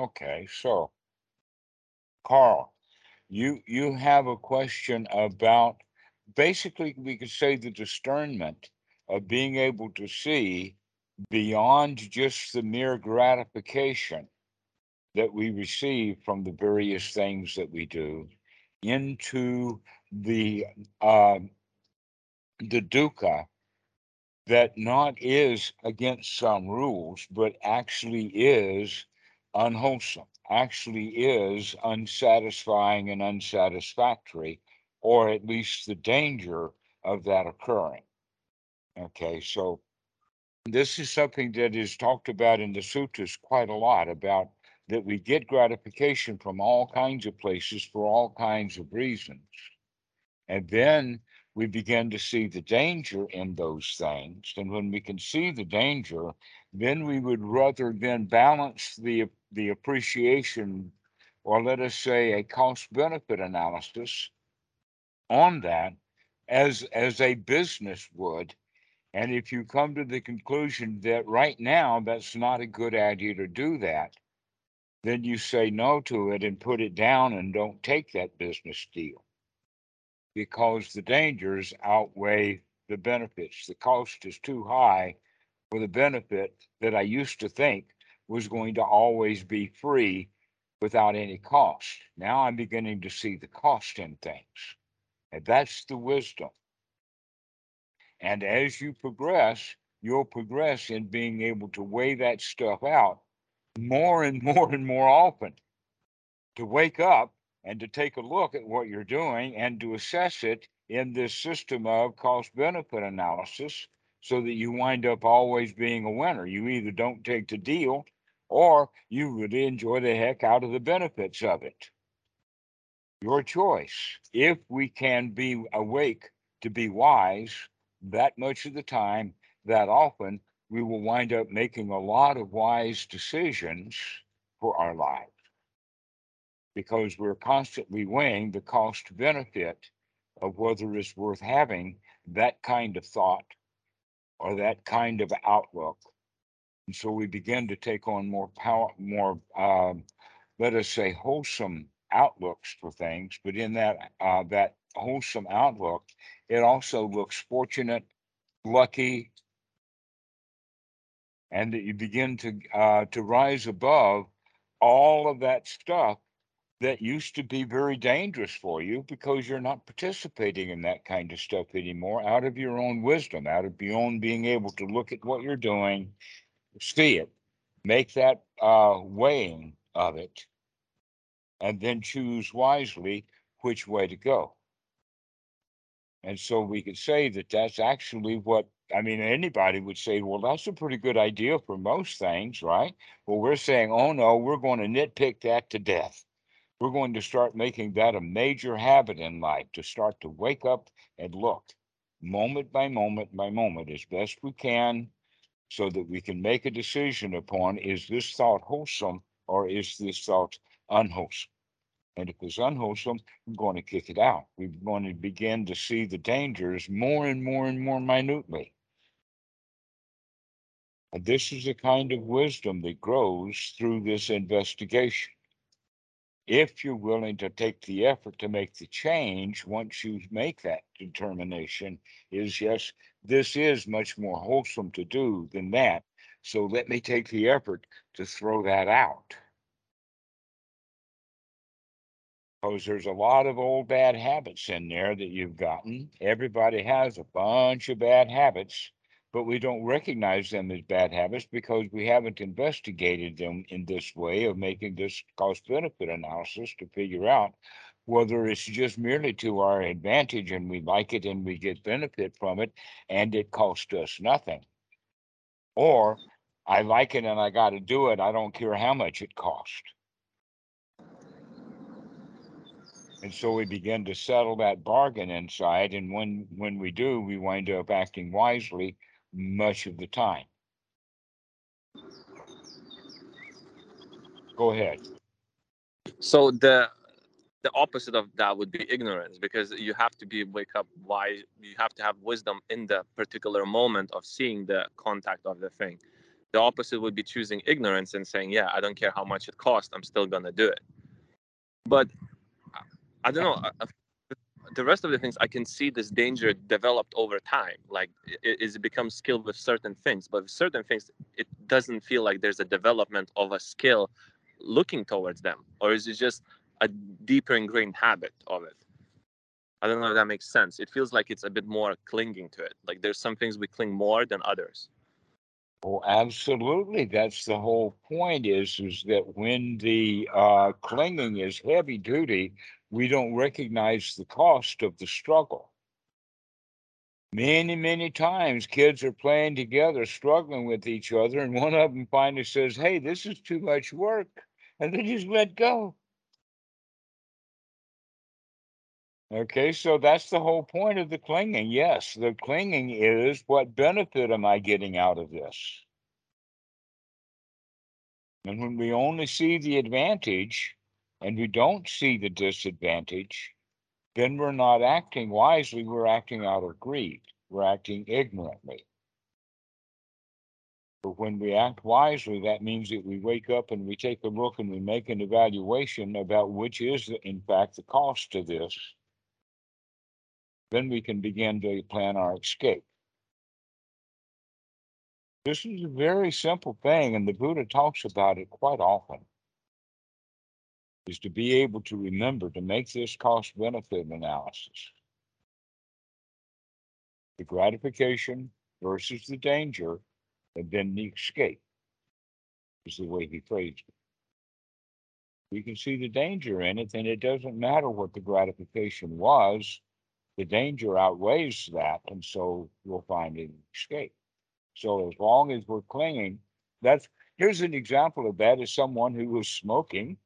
Okay, so Carl, you you have a question about basically we could say the discernment of being able to see beyond just the mere gratification that we receive from the various things that we do into the uh, the dukkha that not is against some rules, but actually is unwholesome, actually is unsatisfying and unsatisfactory, or at least the danger of that occurring. Okay, so this is something that is talked about in the sutras quite a lot about that we get gratification from all kinds of places for all kinds of reasons. And then we begin to see the danger in those things. And when we can see the danger, then we would rather than balance the the appreciation, or let us say a cost benefit analysis on that as as a business would. And if you come to the conclusion that right now that's not a good idea to do that, then you say no to it and put it down and don't take that business deal because the dangers outweigh the benefits. The cost is too high for the benefit that I used to think was going to always be free without any cost. Now I'm beginning to see the cost in things. And that's the wisdom. And as you progress, you'll progress in being able to weigh that stuff out more and more and more often. To wake up and to take a look at what you're doing and to assess it in this system of cost benefit analysis so that you wind up always being a winner. You either don't take the deal or you really enjoy the heck out of the benefits of it. Your choice. If we can be awake to be wise that much of the time, that often, we will wind up making a lot of wise decisions for our lives because we're constantly weighing the cost benefit of whether it's worth having that kind of thought or that kind of outlook. And so we begin to take on more power, more, um, let us say, wholesome outlooks for things. But in that uh, that wholesome outlook, it also looks fortunate, lucky, and that you begin to uh, to rise above all of that stuff that used to be very dangerous for you because you're not participating in that kind of stuff anymore out of your own wisdom, out of own being able to look at what you're doing, see it, make that uh, weighing of it, and then choose wisely which way to go. And so we could say that that's actually what I mean, anybody would say, well, that's a pretty good idea for most things, right? Well, we're saying, oh no, we're going to nitpick that to death we're going to start making that a major habit in life to start to wake up and look moment by moment by moment as best we can so that we can make a decision upon is this thought wholesome or is this thought unwholesome? And if it's unwholesome, we're going to kick it out. We're going to begin to see the dangers more and more and more minutely. And this is the kind of wisdom that grows through this investigation if you're willing to take the effort to make the change once you make that determination is yes this is much more wholesome to do than that. So let me take the effort to throw that out. Because there's a lot of old bad habits in there that you've gotten. Everybody has a bunch of bad habits but we don't recognize them as bad habits because we haven't investigated them in this way of making this cost benefit analysis to figure out whether it's just merely to our advantage and we like it and we get benefit from it and it costs us nothing. Or I like it and I got to do it. I don't care how much it costs. And so we begin to settle that bargain inside. And when when we do, we wind up acting wisely much of the time. Go ahead. So the the opposite of that would be ignorance because you have to be wake up why you have to have wisdom in the particular moment of seeing the contact of the thing the opposite would be choosing ignorance and saying, "Yeah, I don't care how much it costs. I'm still gonna do it." But I don't know. The rest of the things, I can see this danger developed over time. Like it, it becomes skilled with certain things, but with certain things, it doesn't feel like there's a development of a skill looking towards them, or is it just a deeper ingrained habit of it? I don't know if that makes sense. It feels like it's a bit more clinging to it. Like there's some things we cling more than others. Oh, absolutely. That's the whole point is, is that when the uh, clinging is heavy duty, we don't recognize the cost of the struggle. Many, many times kids are playing together, struggling with each other, and one of them finally says, Hey, this is too much work. And they just let go. Okay, so that's the whole point of the clinging. Yes, the clinging is what benefit am I getting out of this? And when we only see the advantage and we don't see the disadvantage, then we're not acting wisely, we're acting out of greed, we're acting ignorantly. But when we act wisely, that means that we wake up and we take a look and we make an evaluation about which is, in fact, the cost of this then we can begin to plan our escape. This is a very simple thing, and the Buddha talks about it quite often. Is to be able to remember to make this cost benefit analysis. The gratification versus the danger, and then the escape is the way he phrased it. We can see the danger in it, and it doesn't matter what the gratification was the danger outweighs that, and so we'll find an escape. So as long as we're clinging, that's here's an example of that is someone who was smoking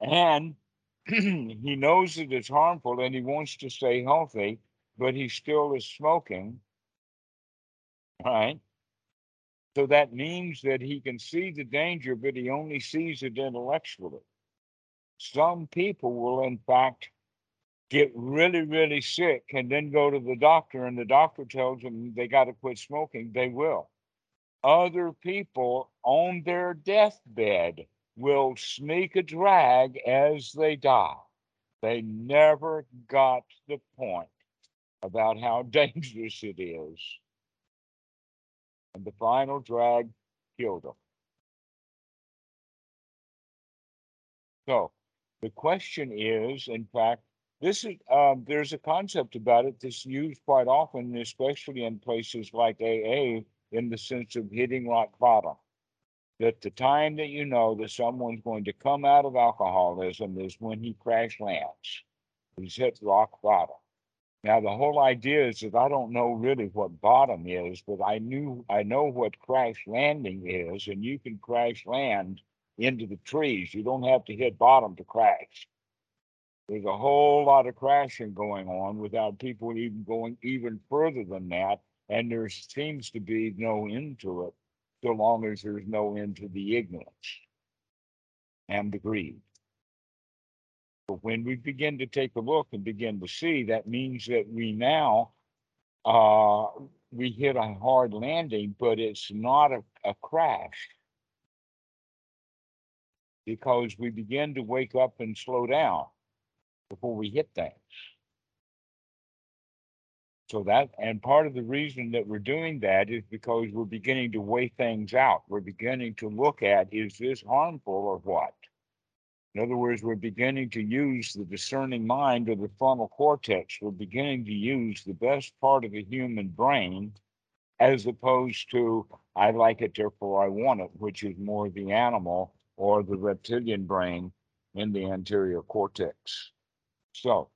and he knows that it's harmful and he wants to stay healthy, but he still is smoking. Right? So that means that he can see the danger, but he only sees it intellectually. Some people will, in fact, get really, really sick and then go to the doctor and the doctor tells them they got to quit smoking, they will. Other people on their deathbed will sneak a drag as they die. They never got the point about how dangerous it is. And the final drag killed them. So the question is, in fact, this is um, there's a concept about it that's used quite often, especially in places like AA, in the sense of hitting rock bottom. That the time that you know that someone's going to come out of alcoholism is when he crash lands. He's hit rock bottom. Now the whole idea is that I don't know really what bottom is, but I knew I know what crash landing is, and you can crash land into the trees. You don't have to hit bottom to crash. There's a whole lot of crashing going on without people even going even further than that. And there seems to be no end to it so long as there's no end to the ignorance and the greed. But when we begin to take a look and begin to see, that means that we now uh, we hit a hard landing, but it's not a, a crash because we begin to wake up and slow down before we hit things. So that, and part of the reason that we're doing that is because we're beginning to weigh things out. We're beginning to look at, is this harmful or what? In other words, we're beginning to use the discerning mind or the frontal cortex. We're beginning to use the best part of the human brain as opposed to, I like it, therefore I want it, which is more the animal or the reptilian brain in the anterior cortex. So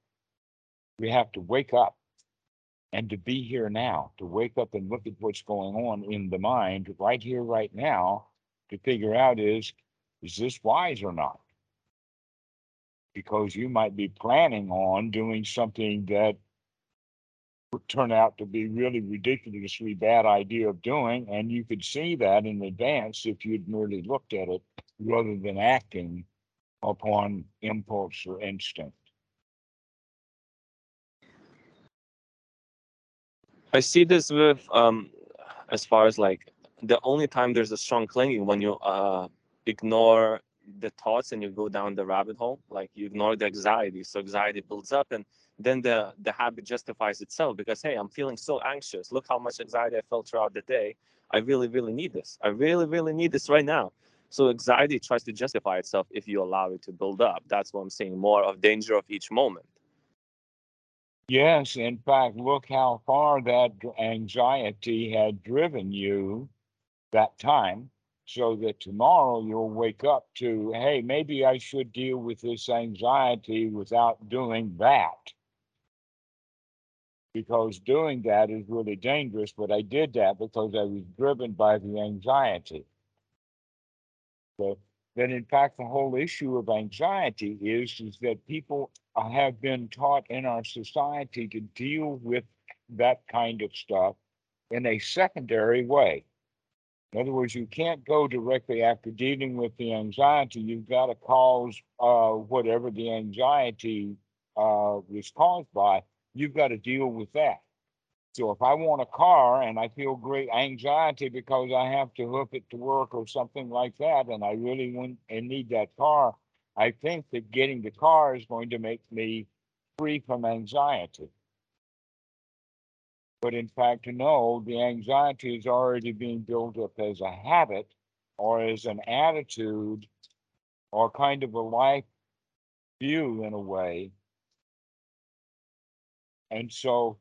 we have to wake up and to be here now, to wake up and look at what's going on in the mind right here, right now, to figure out is, is this wise or not? Because you might be planning on doing something that would turn out to be really ridiculously bad idea of doing, and you could see that in advance if you'd merely looked at it rather than acting upon impulse or instinct. I see this with um, as far as like the only time there's a strong clinging when you uh, ignore the thoughts and you go down the rabbit hole like you ignore the anxiety so anxiety builds up and then the the habit justifies itself because hey i'm feeling so anxious. Look how much anxiety i felt throughout the day. I really really need this. I really really need this right now. So anxiety tries to justify itself if you allow it to build up. That's what i'm saying more of danger of each moment Yes, in fact, look how far that anxiety had driven you that time so that tomorrow you'll wake up to, hey, maybe I should deal with this anxiety without doing that. Because doing that is really dangerous, but I did that because I was driven by the anxiety. So that in fact the whole issue of anxiety is is that people have been taught in our society to deal with that kind of stuff in a secondary way. In other words, you can't go directly after dealing with the anxiety. You've got to cause uh, whatever the anxiety uh, was caused by. You've got to deal with that. So if I want a car and I feel great anxiety because I have to hook it to work or something like that, and I really want and need that car, I think that getting the car is going to make me free from anxiety. But in fact, no, the anxiety is already being built up as a habit or as an attitude or kind of a life view in a way. And so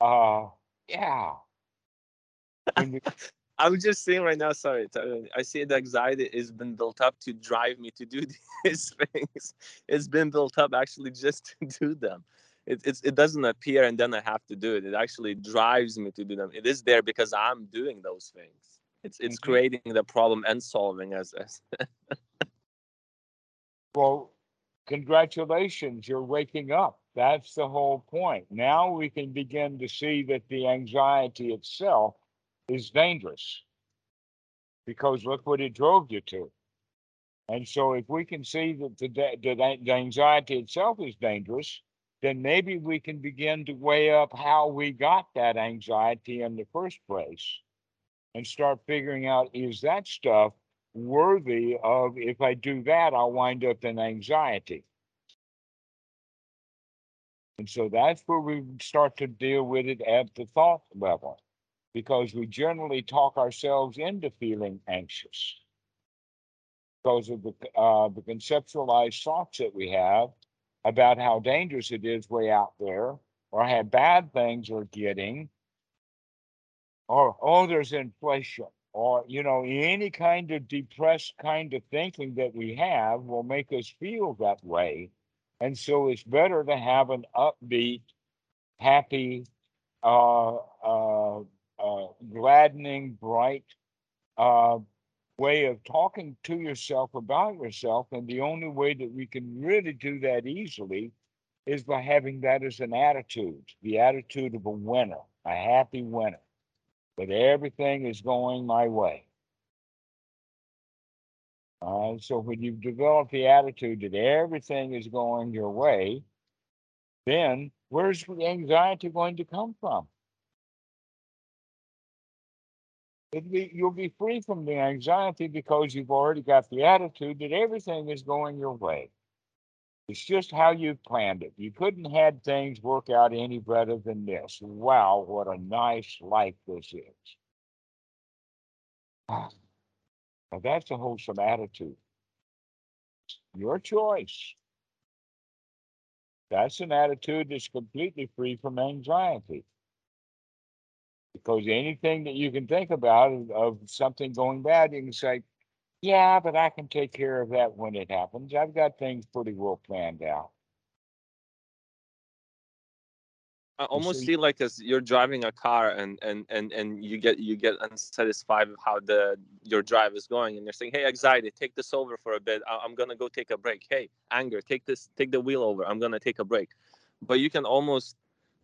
uh, yeah. I'm just saying right now, sorry, I see the anxiety has been built up to drive me to do these things. It's been built up actually just to do them. It, it's, it doesn't appear and then I have to do it. It actually drives me to do them. It is there because I'm doing those things. It's it's mm-hmm. creating the problem and solving as. as well, congratulations, you're waking up. That's the whole point. Now we can begin to see that the anxiety itself is dangerous because look what it drove you to. And so, if we can see that the, the, the anxiety itself is dangerous, then maybe we can begin to weigh up how we got that anxiety in the first place and start figuring out is that stuff worthy of if I do that, I'll wind up in anxiety. And so that's where we start to deal with it at the thought level, because we generally talk ourselves into feeling anxious because of the, uh, the conceptualized thoughts that we have about how dangerous it is way out there, or how bad things are getting, or oh, there's inflation, or you know, any kind of depressed kind of thinking that we have will make us feel that way and so it's better to have an upbeat, happy, uh, uh, uh, gladdening, bright uh, way of talking to yourself about yourself. And the only way that we can really do that easily is by having that as an attitude the attitude of a winner, a happy winner, that everything is going my way. Uh, so when you've developed the attitude that everything is going your way, then where's the anxiety going to come from? Be, you'll be free from the anxiety because you've already got the attitude that everything is going your way. It's just how you planned it. You couldn't had things work out any better than this. Wow, what a nice life this is. Now that's a wholesome attitude. Your choice. That's an attitude that's completely free from anxiety. Because anything that you can think about of, of something going bad, you can say, yeah, but I can take care of that when it happens. I've got things pretty well planned out. I almost feel like as you're driving a car and and and and you get you get unsatisfied with how the your drive is going and you're saying hey anxiety take this over for a bit. I'm gonna go take a break. Hey anger take this take the wheel over. I'm gonna take a break. But you can almost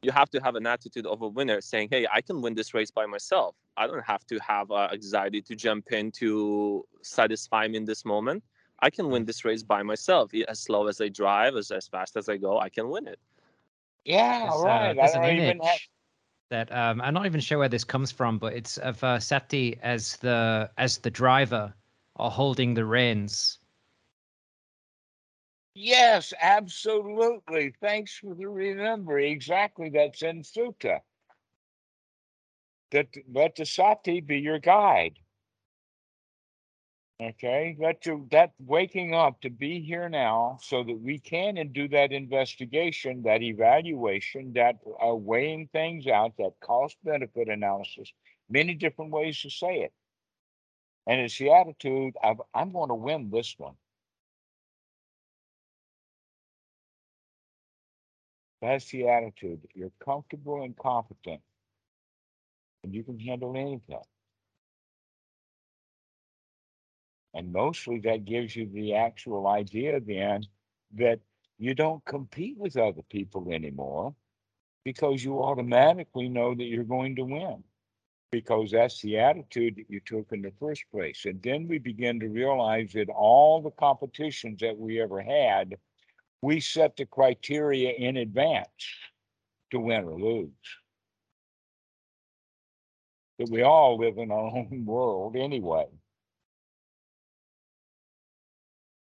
you have to have an attitude of a winner saying hey i can win this race by myself i don't have to have uh, anxiety to jump in to satisfy me in this moment i can win this race by myself as slow as i drive as, as fast as i go i can win it yeah, right. Uh, there's an image. Have... that um, I'm not even sure where this comes from, but it's of uh, Sati as the as the driver or holding the reins. Yes, absolutely. Thanks for the remembering. Exactly, that's in Sutta. That let the Sati be your guide. Okay, let you that waking up to be here now so that we can and do that investigation, that evaluation, that uh, weighing things out, that cost benefit analysis, many different ways to say it. And it's the attitude of I'm going to win this one. That's the attitude. You're comfortable and competent, and you can handle anything. And mostly that gives you the actual idea then that you don't compete with other people anymore because you automatically know that you're going to win because that's the attitude that you took in the first place. And then we begin to realize that all the competitions that we ever had, we set the criteria in advance to win or lose. That we all live in our own world anyway.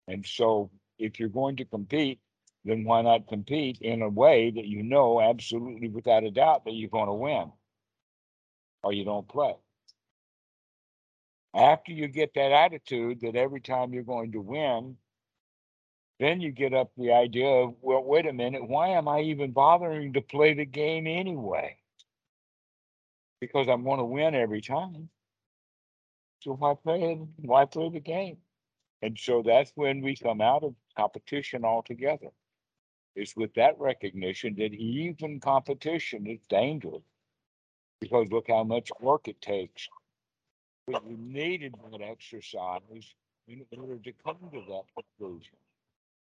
And so if you're going to compete, then why not compete in a way that you know absolutely without a doubt that you're going to win or you don't play. After you get that attitude that every time you're going to win, then you get up the idea of, well, wait a minute, why am I even bothering to play the game anyway? Because I'm going to win every time. So why play why play the game? And so that's when we come out of competition altogether. It's with that recognition that even competition is dangerous. Because look how much work it takes. But you needed that exercise in order to come to that conclusion.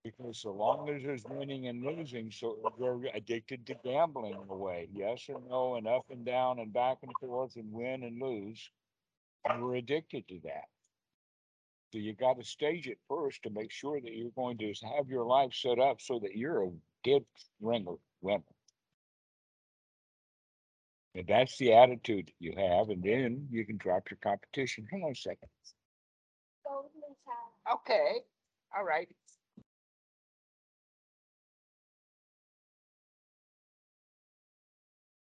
Because so long as there's winning and losing, so we're addicted to gambling in a way. Yes or no, and up and down and back and forth and win and lose. And we're addicted to that. So you got to stage it first to make sure that you're going to have your life set up so that you're a dead ringer winner. And that's the attitude that you have, and then you can drop your competition. Hang on a second. Okay. All right.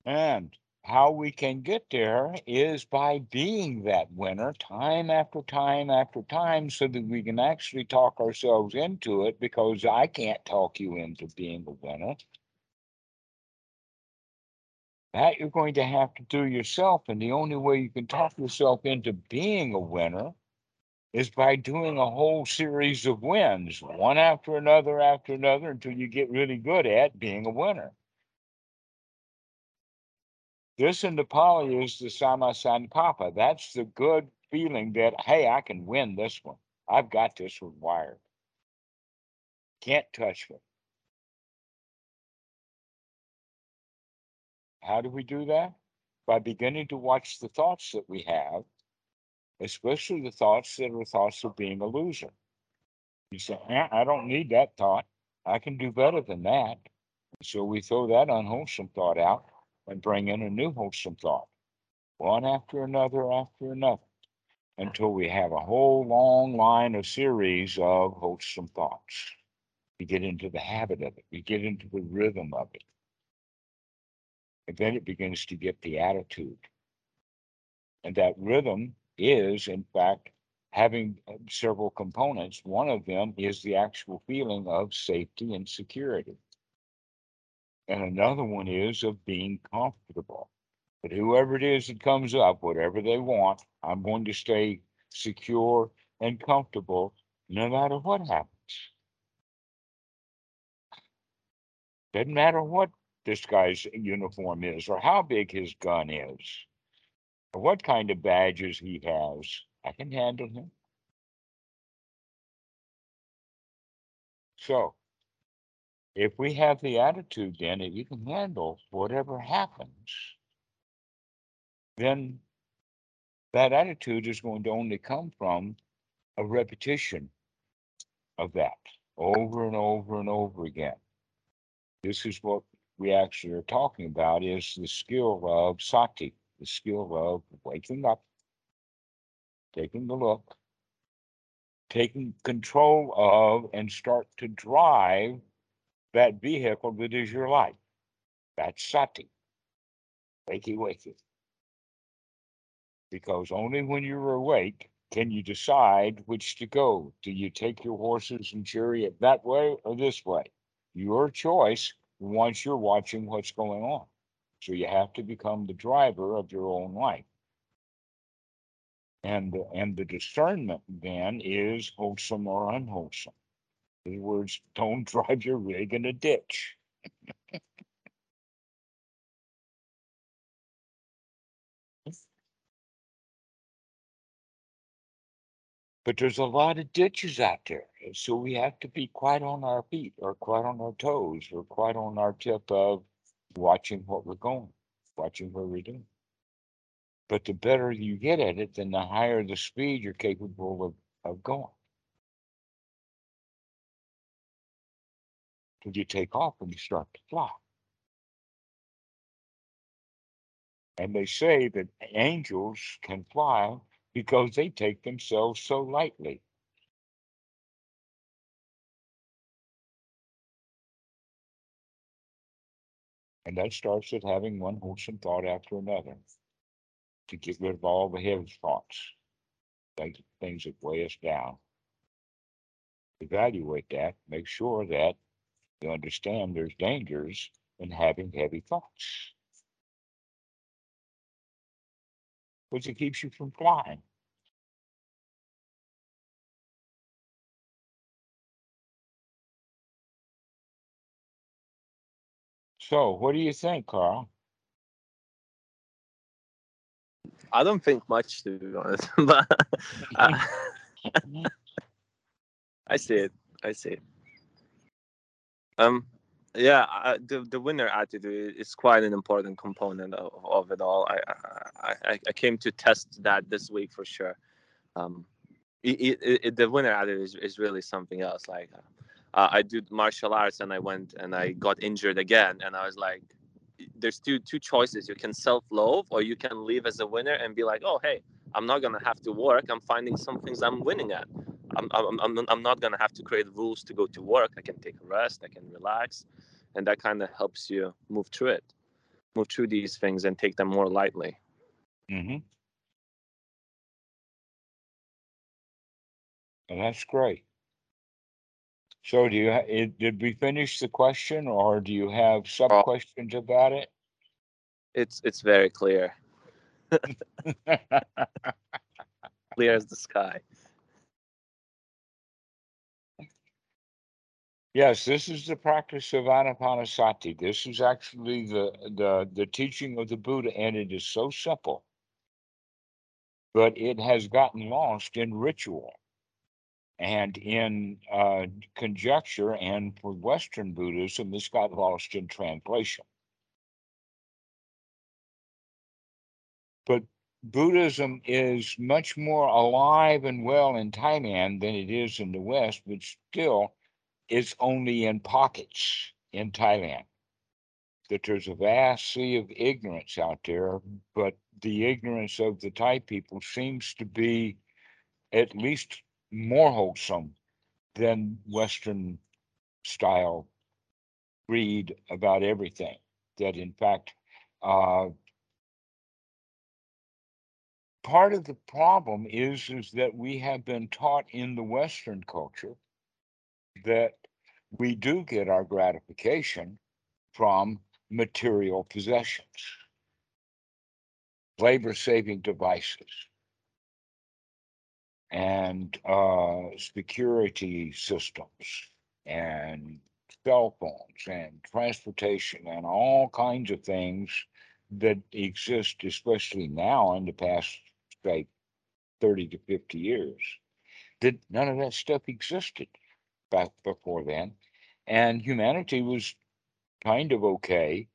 And how we can get there is by being that winner time after time after time so that we can actually talk ourselves into it because I can't talk you into being a winner. That you're going to have to do yourself. And the only way you can talk yourself into being a winner is by doing a whole series of wins, one after another after another, until you get really good at being a winner. This in the Pali is the Samma Sankappa. That's the good feeling that, hey, I can win this one. I've got this one wired. Can't touch me. How do we do that? By beginning to watch the thoughts that we have, especially the thoughts that are thoughts of being a loser. You say, eh, I don't need that thought. I can do better than that. So we throw that unwholesome thought out and bring in a new wholesome thought, one after another after another, until we have a whole long line of series of wholesome thoughts. We get into the habit of it, we get into the rhythm of it. And then it begins to get the attitude. And that rhythm is, in fact, having uh, several components. One of them is the actual feeling of safety and security. And another one is of being comfortable. But whoever it is that comes up, whatever they want, I'm going to stay secure and comfortable no matter what happens. Doesn't matter what this guy's uniform is, or how big his gun is, or what kind of badges he has. I can handle him. So, if we have the attitude then that you can handle whatever happens, then that attitude is going to only come from a repetition of that over and over and over again. This is what we actually are talking about is the skill of sati, the skill of waking up, taking a look, taking control of and start to drive that vehicle that is your life. That's sati. Wakey, wakey. Because only when you're awake can you decide which to go. Do you take your horses and chariot that way or this way? Your choice once you're watching what's going on. So you have to become the driver of your own life. And, and the discernment then is wholesome or unwholesome. Other words, don't drive your rig in a ditch. But there's a lot of ditches out there. So we have to be quite on our feet or quite on our toes or quite on our tip of watching what we're going, watching what we're doing. But the better you get at it, then the higher the speed you're capable of, of going. Till you take off and you start to fly. And they say that angels can fly because they take themselves so lightly. And that starts with having one wholesome thought after another to get rid of all the heavy thoughts, things that weigh us down. Evaluate that, make sure that you understand there's dangers in having heavy thoughts. Which it keeps you from flying. So, what do you think, Carl? I don't think much to be honest, but I, uh, I see it. I see it. Um, yeah, the the winner attitude is quite an important component of, of it all. I, I I came to test that this week for sure. Um, it, it, it, the winner attitude is, is really something else. Like, uh, I do martial arts and I went and I got injured again, and I was like, there's two two choices. You can self-loathe, or you can leave as a winner and be like, oh hey, I'm not gonna have to work. I'm finding some things I'm winning at. I'm I'm I'm, I'm not gonna have to create rules to go to work. I can take a rest. I can relax, and that kind of helps you move through it, move through these things and take them more lightly. Mm-hmm. And that's great. So do you, ha- it, did we finish the question or do you have sub questions about it? It's it's very clear, clear as the sky. Yes, this is the practice of Anapanasati. This is actually the, the, the teaching of the Buddha, and it is so simple. But it has gotten lost in ritual and in uh, conjecture, and for Western Buddhism, this got lost in translation. But Buddhism is much more alive and well in Thailand than it is in the West, but still it's only in pockets in Thailand. That there's a vast sea of ignorance out there, but the ignorance of the Thai people seems to be at least more wholesome than Western style read about everything. That in fact, uh, part of the problem is is that we have been taught in the Western culture that we do get our gratification from material possessions, labor saving devices, and uh, security systems, and cell phones, and transportation, and all kinds of things that exist, especially now in the past, say, 30 to 50 years. That none of that stuff existed back before then. And humanity was kind of okay,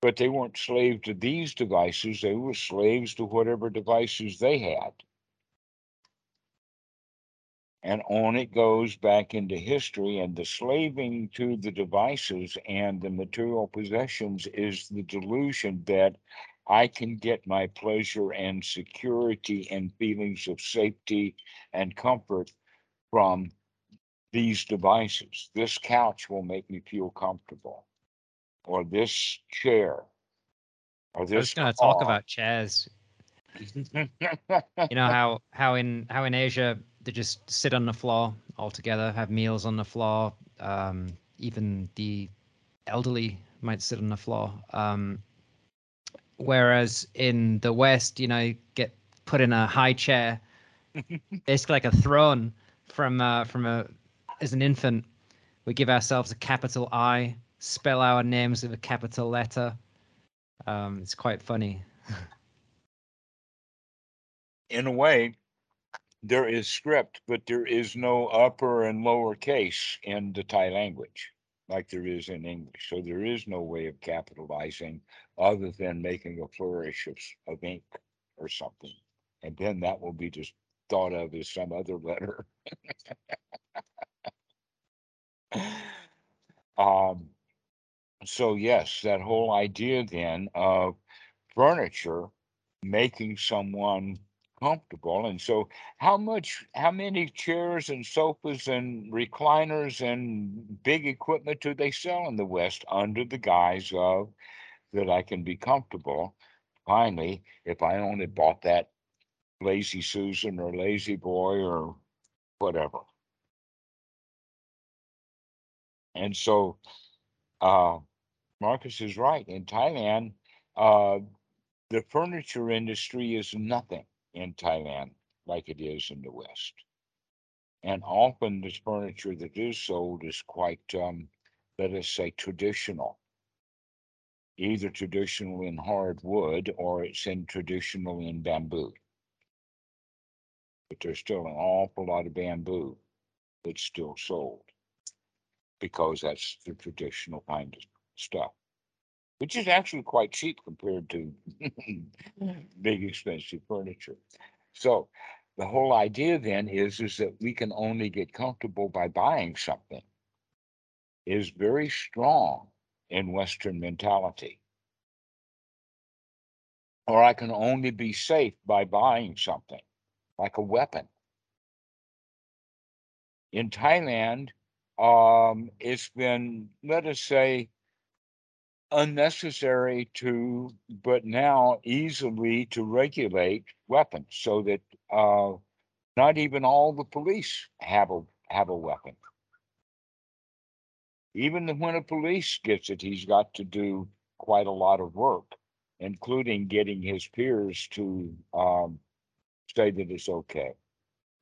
but they weren't slaves to these devices. They were slaves to whatever devices they had. And on it goes back into history, and the slaving to the devices and the material possessions is the delusion that I can get my pleasure and security and feelings of safety and comfort from these devices. This couch will make me feel comfortable, or this chair, or this. I was going to talk about chairs. You know how how in how in Asia they just sit on the floor all together, have meals on the floor. Um, even the elderly might sit on the floor. Um, whereas in the West, you know, you get put in a high chair, basically like a throne from uh, from a as an infant. We give ourselves a capital I, spell our names with a capital letter. Um, it's quite funny. in a way, there is script, but there is no upper and lower case in the Thai language like there is in English. So there is no way of capitalizing other than making a flourish of, of ink or something. And then that will be just thought of as some other letter. um, so, yes, that whole idea then of furniture making someone comfortable. And so, how much, how many chairs and sofas and recliners and big equipment do they sell in the West under the guise of that I can be comfortable? Finally, if I only bought that Lazy Susan or Lazy Boy or whatever. And so, uh, Marcus is right. In Thailand, uh, the furniture industry is nothing in Thailand like it is in the West. And often the furniture that is sold is quite, um, let us say, traditional. Either traditional in hardwood or it's in traditional in bamboo. But there's still an awful lot of bamboo that's still sold because that's the traditional kind of stuff, which is actually quite cheap compared to big expensive furniture. So the whole idea then is is that we can only get comfortable by buying something is very strong in Western mentality. Or I can only be safe by buying something like a weapon. In Thailand, um, it's been, let us say, unnecessary to, but now easily to regulate weapons so that uh, not even all the police have a have a weapon. Even when a police gets it, he's got to do quite a lot of work, including getting his peers to um, say that it's okay.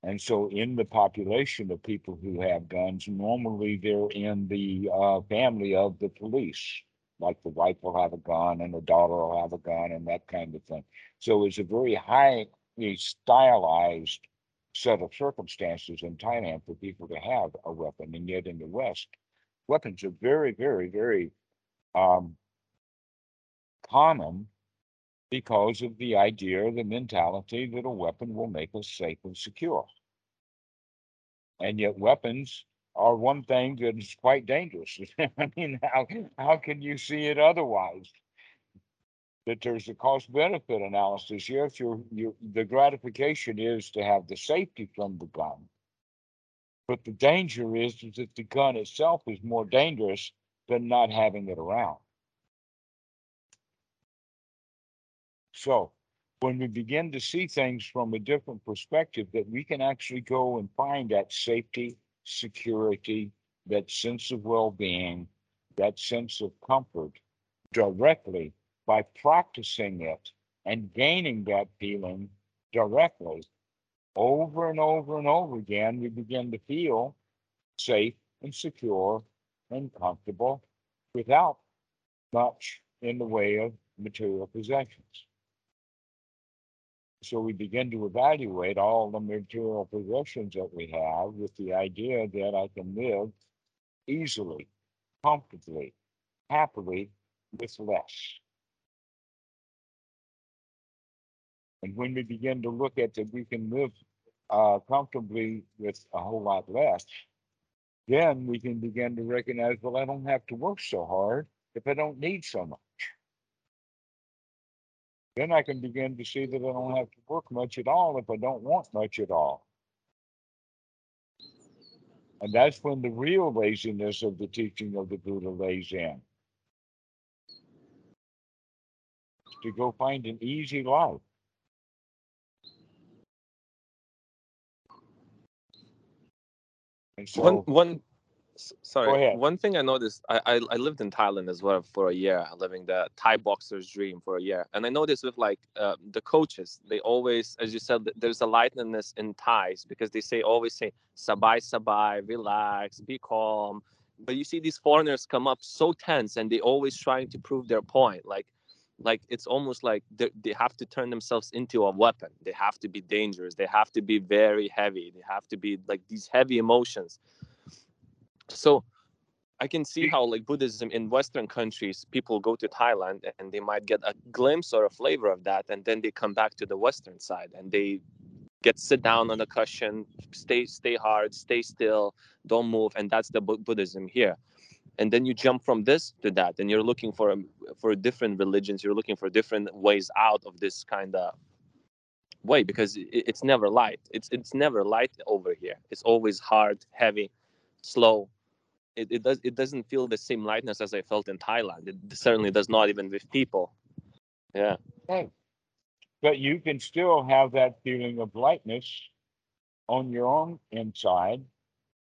And so, in the population of people who have guns, normally they're in the uh, family of the police. Like the wife will have a gun and the daughter will have a gun and that kind of thing. So, it's a very highly stylized set of circumstances in Thailand for people to have a weapon. And yet, in the West, weapons are very, very, very um, common because of the idea, the mentality that a weapon will make us safe and secure. And yet, weapons are one thing that is quite dangerous. I mean, how, how can you see it otherwise? That there's a cost benefit analysis. Yes, the gratification is to have the safety from the gun. But the danger is, is that the gun itself is more dangerous than not having it around. So when we begin to see things from a different perspective, that we can actually go and find that safety, security, that sense of well being, that sense of comfort directly by practicing it and gaining that feeling directly over and over and over again, we begin to feel safe and secure and comfortable without much in the way of material possessions. So we begin to evaluate all the material possessions that we have with the idea that I can live easily, comfortably, happily with less. And when we begin to look at that we can live uh, comfortably with a whole lot less, then we can begin to recognize, well, I don't have to work so hard if I don't need so much. Then I can begin to see that I don't have to work much at all if I don't want much at all. And that's when the real laziness of the teaching of the Buddha lays in. To go find an easy life. And so, one one sorry one thing i noticed I, I i lived in thailand as well for a year living the thai boxer's dream for a year and i noticed with like uh, the coaches they always as you said there's a lightness in thais because they say always say sabai sabai relax be calm but you see these foreigners come up so tense and they always trying to prove their point like like it's almost like they, they have to turn themselves into a weapon. They have to be dangerous. They have to be very heavy. They have to be like these heavy emotions so i can see how like buddhism in western countries people go to thailand and they might get a glimpse or a flavor of that and then they come back to the western side and they get sit down on a cushion stay stay hard stay still don't move and that's the Bu- buddhism here. And then you jump from this to that and you're looking for a, for different religions you're looking for different ways out of this kind of way because it, it's never light. It's it's never light over here. It's always hard heavy slow it, it does it doesn't feel the same lightness as i felt in thailand it certainly does not even with people yeah but you can still have that feeling of lightness on your own inside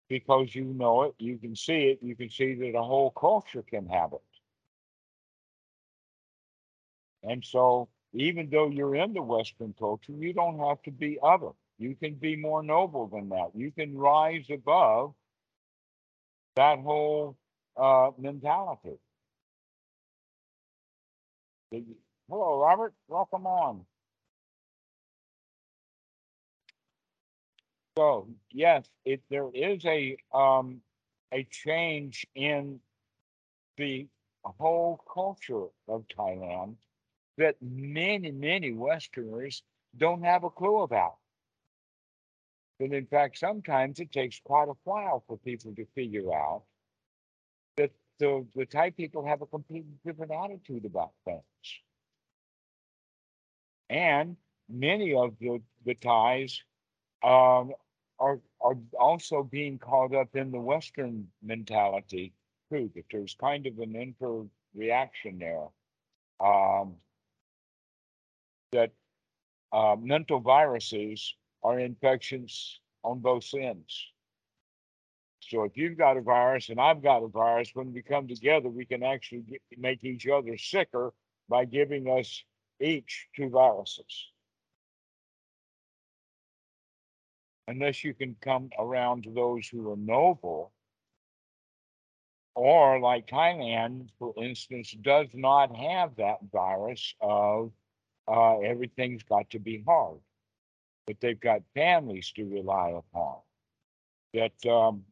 because you know it, you can see it, you can see that a whole culture can have it. And so, even though you're in the Western culture, you don't have to be other. You can be more noble than that. You can rise above that whole uh, mentality. Hello, Robert. Welcome on. So yes, it there is a um a change in the whole culture of Thailand that many, many Westerners don't have a clue about. And in fact, sometimes it takes quite a while for people to figure out that the, the Thai people have a completely different attitude about things. And many of the, the Thais um, are are also being caught up in the Western mentality too. That there's kind of an inter reaction there. Um, that uh, mental viruses are infections on both ends. So if you've got a virus and I've got a virus, when we come together, we can actually get, make each other sicker by giving us each two viruses. unless you can come around to those who are noble, or like Thailand, for instance, does not have that virus of uh, everything's got to be hard, but they've got families to rely upon. That, um,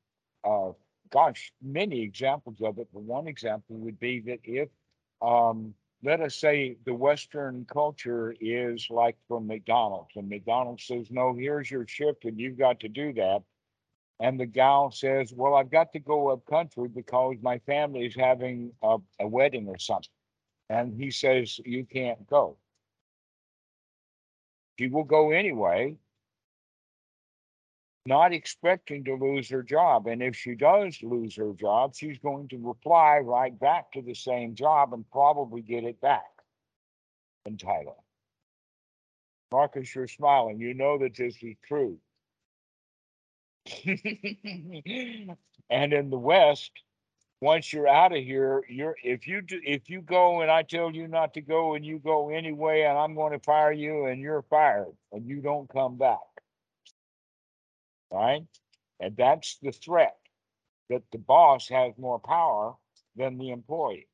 uh, gosh, many examples of it. But one example would be that if um, let us say the Western culture is like from McDonald's, and McDonald's says, No, here's your shift, and you've got to do that. And the gal says, Well, I've got to go up country because my family is having a, a wedding or something. And he says, You can't go. She will go anyway, not expecting to lose her job. And if she does lose her job, she's going to reply right back to the same job and probably get it back in Thailand. Marcus, you're smiling. You know that this is true. and in the West, once you're out of here, you're if you do if you go and I tell you not to go and you go anyway, and I'm going to fire you and you're fired and you don't come back. Right? And that's the threat that the boss has more power than the employee.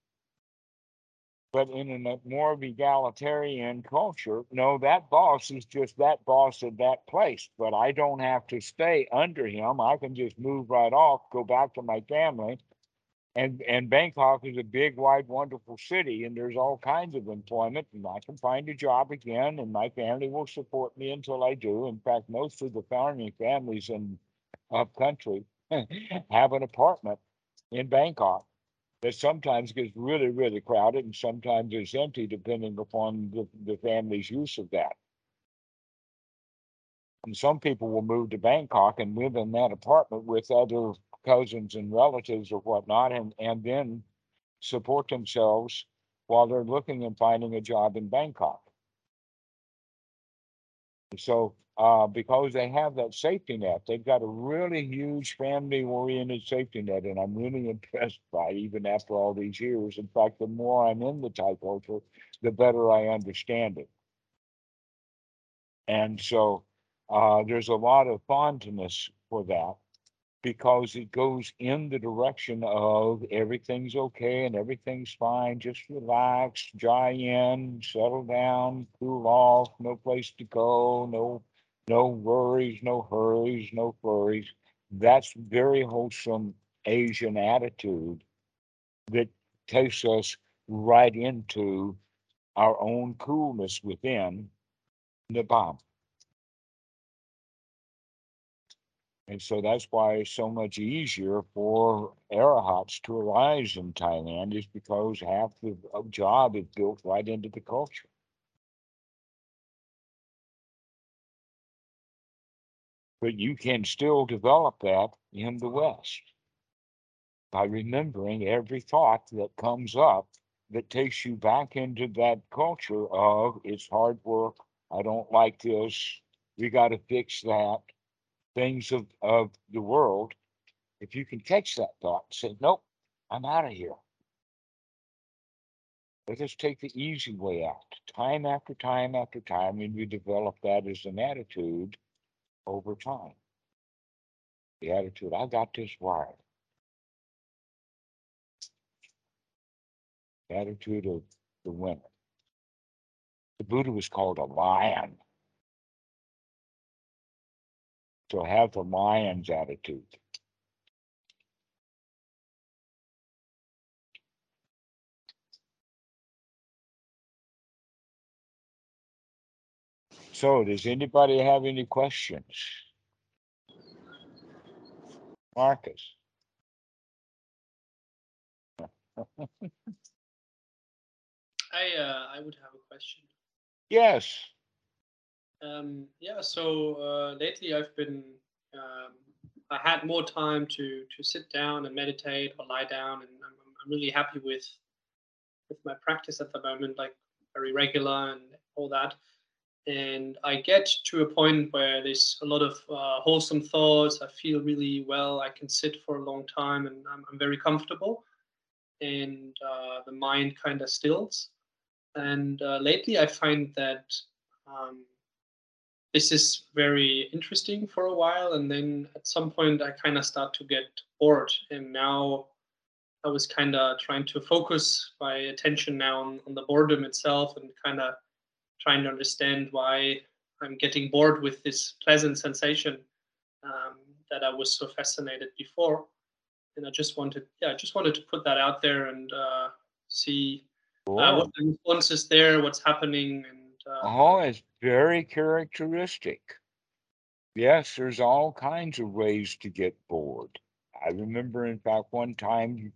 But in a uh, more egalitarian culture, no, that boss is just that boss at that place. But I don't have to stay under him. I can just move right off, go back to my family, And and Bangkok is a big, wide, wonderful city, and there's all kinds of employment, and I can find a job again, and my family will support me until I do. In fact, most of the founding families in up country have an apartment in Bangkok that sometimes gets really, really crowded and sometimes is empty depending upon the, the family's use of that. And some people will move to Bangkok and live in that apartment with other cousins and relatives or whatnot, and, and then support themselves while they're looking and finding a job in Bangkok. So, uh, because they have that safety net, they've got a really huge family oriented safety net, and I'm really impressed by it even after all these years. In fact, the more I'm in the Thai culture, the better I understand it. And so, uh, there's a lot of fondness for that because it goes in the direction of everything's okay and everything's fine. Just relax, dry in, settle down, cool off, no place to go, no no worries, no hurries, no flurries. That's very wholesome Asian attitude that takes us right into our own coolness within the bomb. And so that's why it's so much easier for arahats to arise in Thailand is because half the job is built right into the culture. But you can still develop that in the West by remembering every thought that comes up that takes you back into that culture of it's hard work. I don't like this. We got to fix that things of, of the world, if you can catch that thought and say, nope, I'm out of here. Let us take the easy way out. Time after time after time, and we develop that as an attitude over time. The attitude, I got this wired. Attitude of the winner. The Buddha was called a lion. To have the lion's attitude. So, does anybody have any questions? Marcus. I uh, I would have a question. Yes. Um, yeah, so uh, lately I've been, um, I had more time to to sit down and meditate or lie down, and I'm, I'm really happy with with my practice at the moment, like very regular and all that. And I get to a point where there's a lot of uh, wholesome thoughts. I feel really well. I can sit for a long time, and I'm, I'm very comfortable. And uh, the mind kind of stills. And uh, lately, I find that um, this is very interesting for a while and then at some point i kind of start to get bored and now i was kind of trying to focus my attention now on, on the boredom itself and kind of trying to understand why i'm getting bored with this pleasant sensation um, that i was so fascinated before. And i just wanted yeah i just wanted to put that out there and uh, see uh, what the response is there what's happening and uh, oh, it's very characteristic. Yes, there's all kinds of ways to get bored. I remember, in fact, one time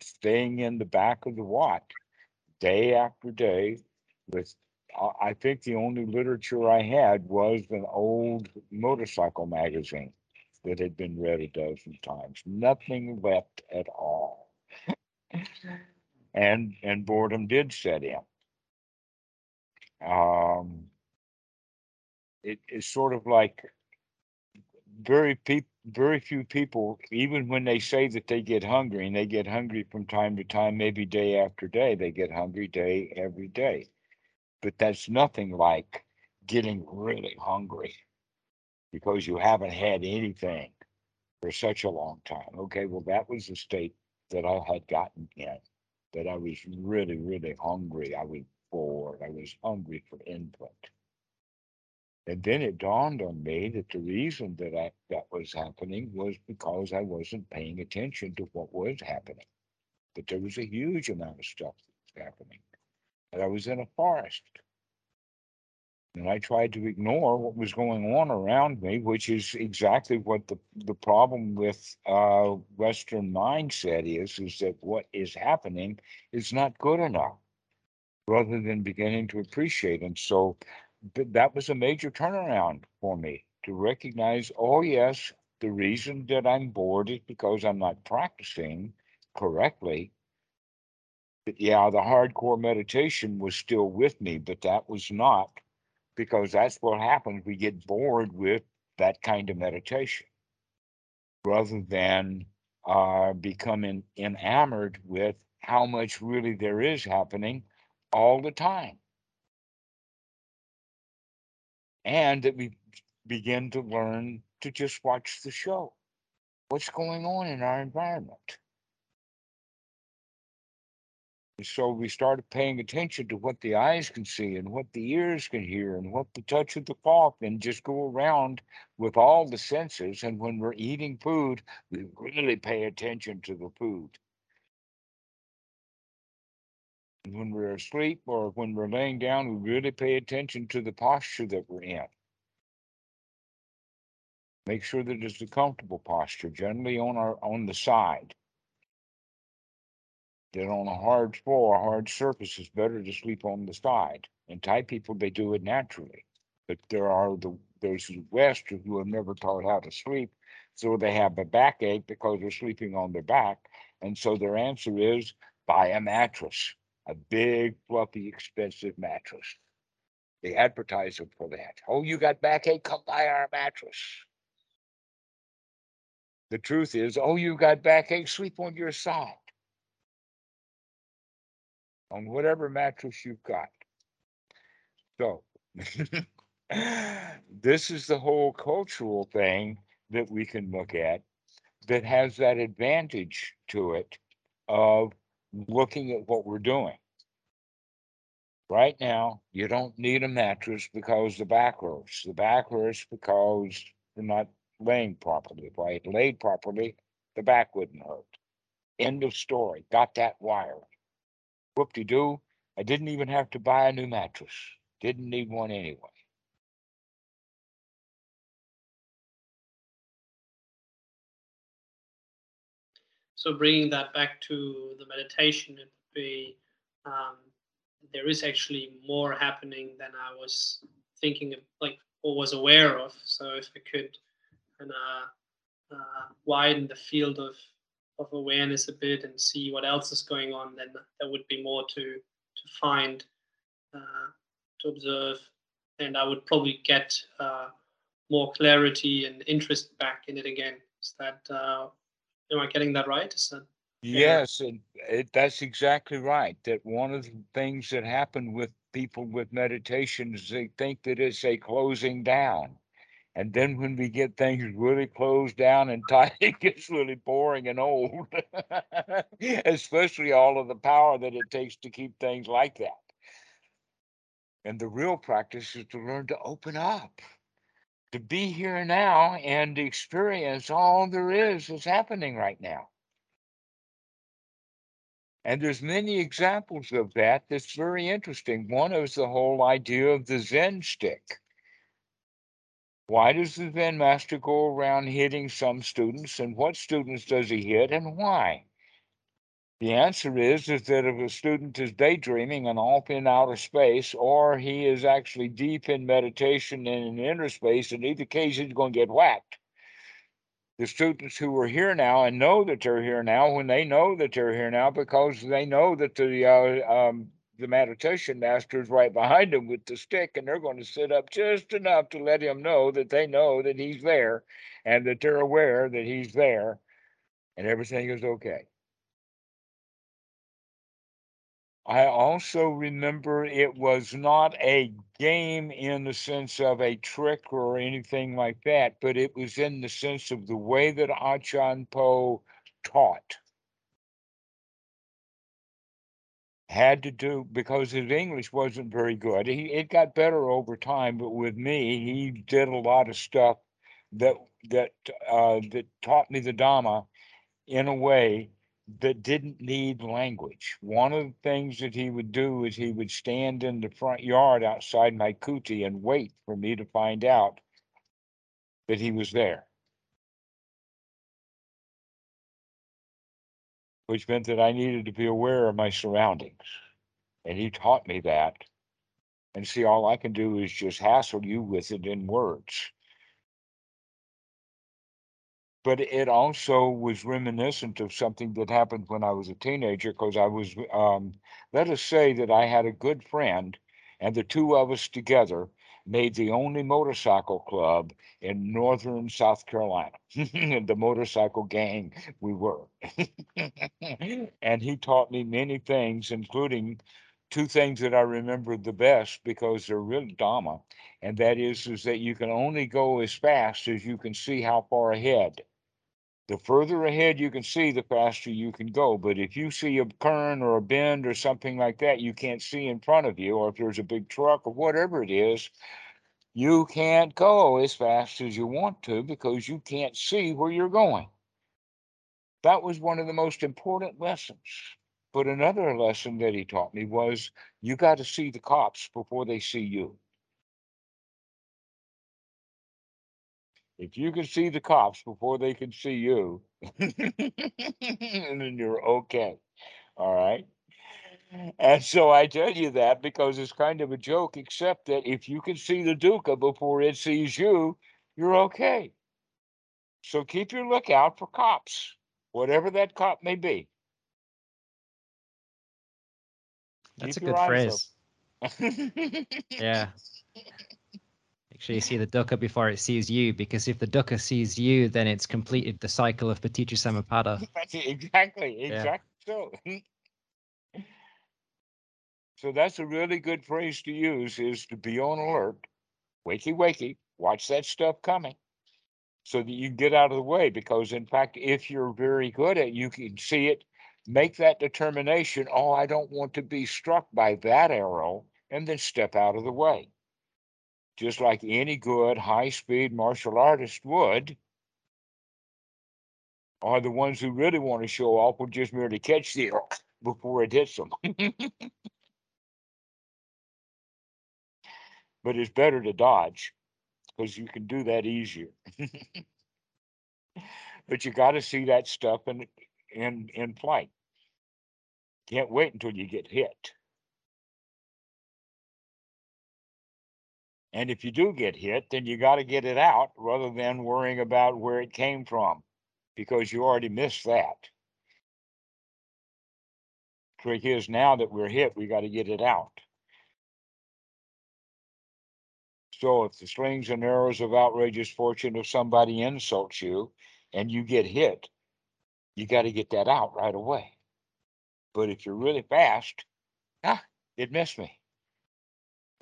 staying in the back of the Wat day after day with, uh, I think the only literature I had was an old motorcycle magazine that had been read a dozen times. Nothing left at all. and and boredom did set in um, it is sort of like very pe- very few people, even when they say that they get hungry, and they get hungry from time to time, maybe day after day, they get hungry day every day. But that's nothing like getting really hungry because you haven't had anything for such a long time. Okay, well, that was the state that I had gotten in, that I was really, really hungry. I was bored. I was hungry for input. And then it dawned on me that the reason that I, that was happening was because I wasn't paying attention to what was happening. but there was a huge amount of stuff that was happening. And I was in a forest. And I tried to ignore what was going on around me, which is exactly what the, the problem with uh, Western mindset is, is that what is happening is not good enough rather than beginning to appreciate. And so that was a major turnaround for me to recognize, oh, yes, the reason that I'm bored is because I'm not practicing correctly. But yeah, the hardcore meditation was still with me, but that was not because that's what happens. We get bored with that kind of meditation rather than uh, becoming enamored with how much really there is happening all the time. And that we begin to learn to just watch the show. What's going on in our environment? So we started paying attention to what the eyes can see and what the ears can hear and what the touch of the cloth and just go around with all the senses. And when we're eating food, we really pay attention to the food. When we're asleep or when we're laying down, we really pay attention to the posture that we're in. Make sure that it's a comfortable posture, generally on our on the side. That on a hard floor, a hard surface, it's better to sleep on the side. And Thai people, they do it naturally. But there are the those who West who have never taught how to sleep, so they have a backache because they're sleeping on their back. And so their answer is buy a mattress, a big, fluffy, expensive mattress. They advertise it for that. Oh, you got backache? Come buy our mattress. The truth is, oh, you got backache, sleep on your side. On whatever mattress you've got. So, this is the whole cultural thing that we can look at that has that advantage to it of looking at what we're doing. Right now, you don't need a mattress because the back hurts. The back hurts because you're not laying properly. If I had laid properly, the back wouldn't hurt. End of story. Got that wired. Whoop de doo. I didn't even have to buy a new mattress. Didn't need one anyway. So bringing that back to the meditation, it would be um, there is actually more happening than I was thinking of, like or was aware of. So if I could kind of uh, widen the field of of awareness a bit and see what else is going on, then there would be more to to find, uh, to observe, and I would probably get uh, more clarity and interest back in it again. Is that uh, am I getting that right? That Yes, and it, that's exactly right. That one of the things that happen with people with meditation is they think that it's a closing down. And then when we get things really closed down and tight, it gets really boring and old, especially all of the power that it takes to keep things like that. And the real practice is to learn to open up, to be here now and experience all there is that's happening right now. And there's many examples of that that's very interesting. One is the whole idea of the Zen stick. Why does the Zen master go around hitting some students, and what students does he hit, and why? The answer is, is that if a student is daydreaming and off in outer space, or he is actually deep in meditation in inner space, in either case, he's going to get whacked. The students who are here now and know that they're here now when they know that they're here now because they know that the uh, um, the meditation master is right behind them with the stick and they're going to sit up just enough to let him know that they know that he's there and that they're aware that he's there and everything is okay I also remember it was not a game in the sense of a trick or anything like that, but it was in the sense of the way that Achan Po taught. Had to do because his English wasn't very good. He it got better over time, but with me, he did a lot of stuff that that uh, that taught me the Dhamma in a way that didn't need language. One of the things that he would do is he would stand in the front yard outside my kuti and wait for me to find out that he was there. Which meant that I needed to be aware of my surroundings. And he taught me that. And see, all I can do is just hassle you with it in words but it also was reminiscent of something that happened when I was a teenager because I was, um, let us say that I had a good friend, and the two of us together made the only motorcycle club in northern South Carolina, the motorcycle gang we were. and he taught me many things, including two things that I remember the best because they're really Dhamma, and that is, is that you can only go as fast as you can see how far ahead the further ahead you can see, the faster you can go. But if you see a turn or a bend or something like that, you can't see in front of you, or if there's a big truck or whatever it is, you can't go as fast as you want to because you can't see where you're going. That was one of the most important lessons. But another lesson that he taught me was you got to see the cops before they see you. If you can see the cops before they can see you, then you're okay. All right. And so I tell you that because it's kind of a joke, except that if you can see the dukkha before it sees you, you're okay. So keep your lookout for cops, whatever that cop may be. That's Keep a good phrase. Yeah. You see the dukkha before it sees you, because if the dukkha sees you, then it's completed the cycle of paticca samuppada. That's it, exactly, Yeah. exactly so. so that's a really good phrase to use is to be on alert, wakey wakey, watch that stuff coming so that you get out of the way. Because in fact, if you're very good at you can see it, make that determination, oh, I don't want to be struck by that arrow, and then step out of the way. Just like any good high speed martial artist would, are the ones who really want to show off will just merely catch the before it hits them. but it's better to dodge because you can do that easier. but you got to see that stuff in in in flight. Can't wait until you get hit. And if you do get hit, then you got to get it out rather than worrying about where it came from because you already missed that. Trick is now that we're hit, we got to get it out. So if the slings and arrows of outrageous fortune of somebody insults you and you get hit, you got to get that out right away. But if you're really fast, ah, it missed me.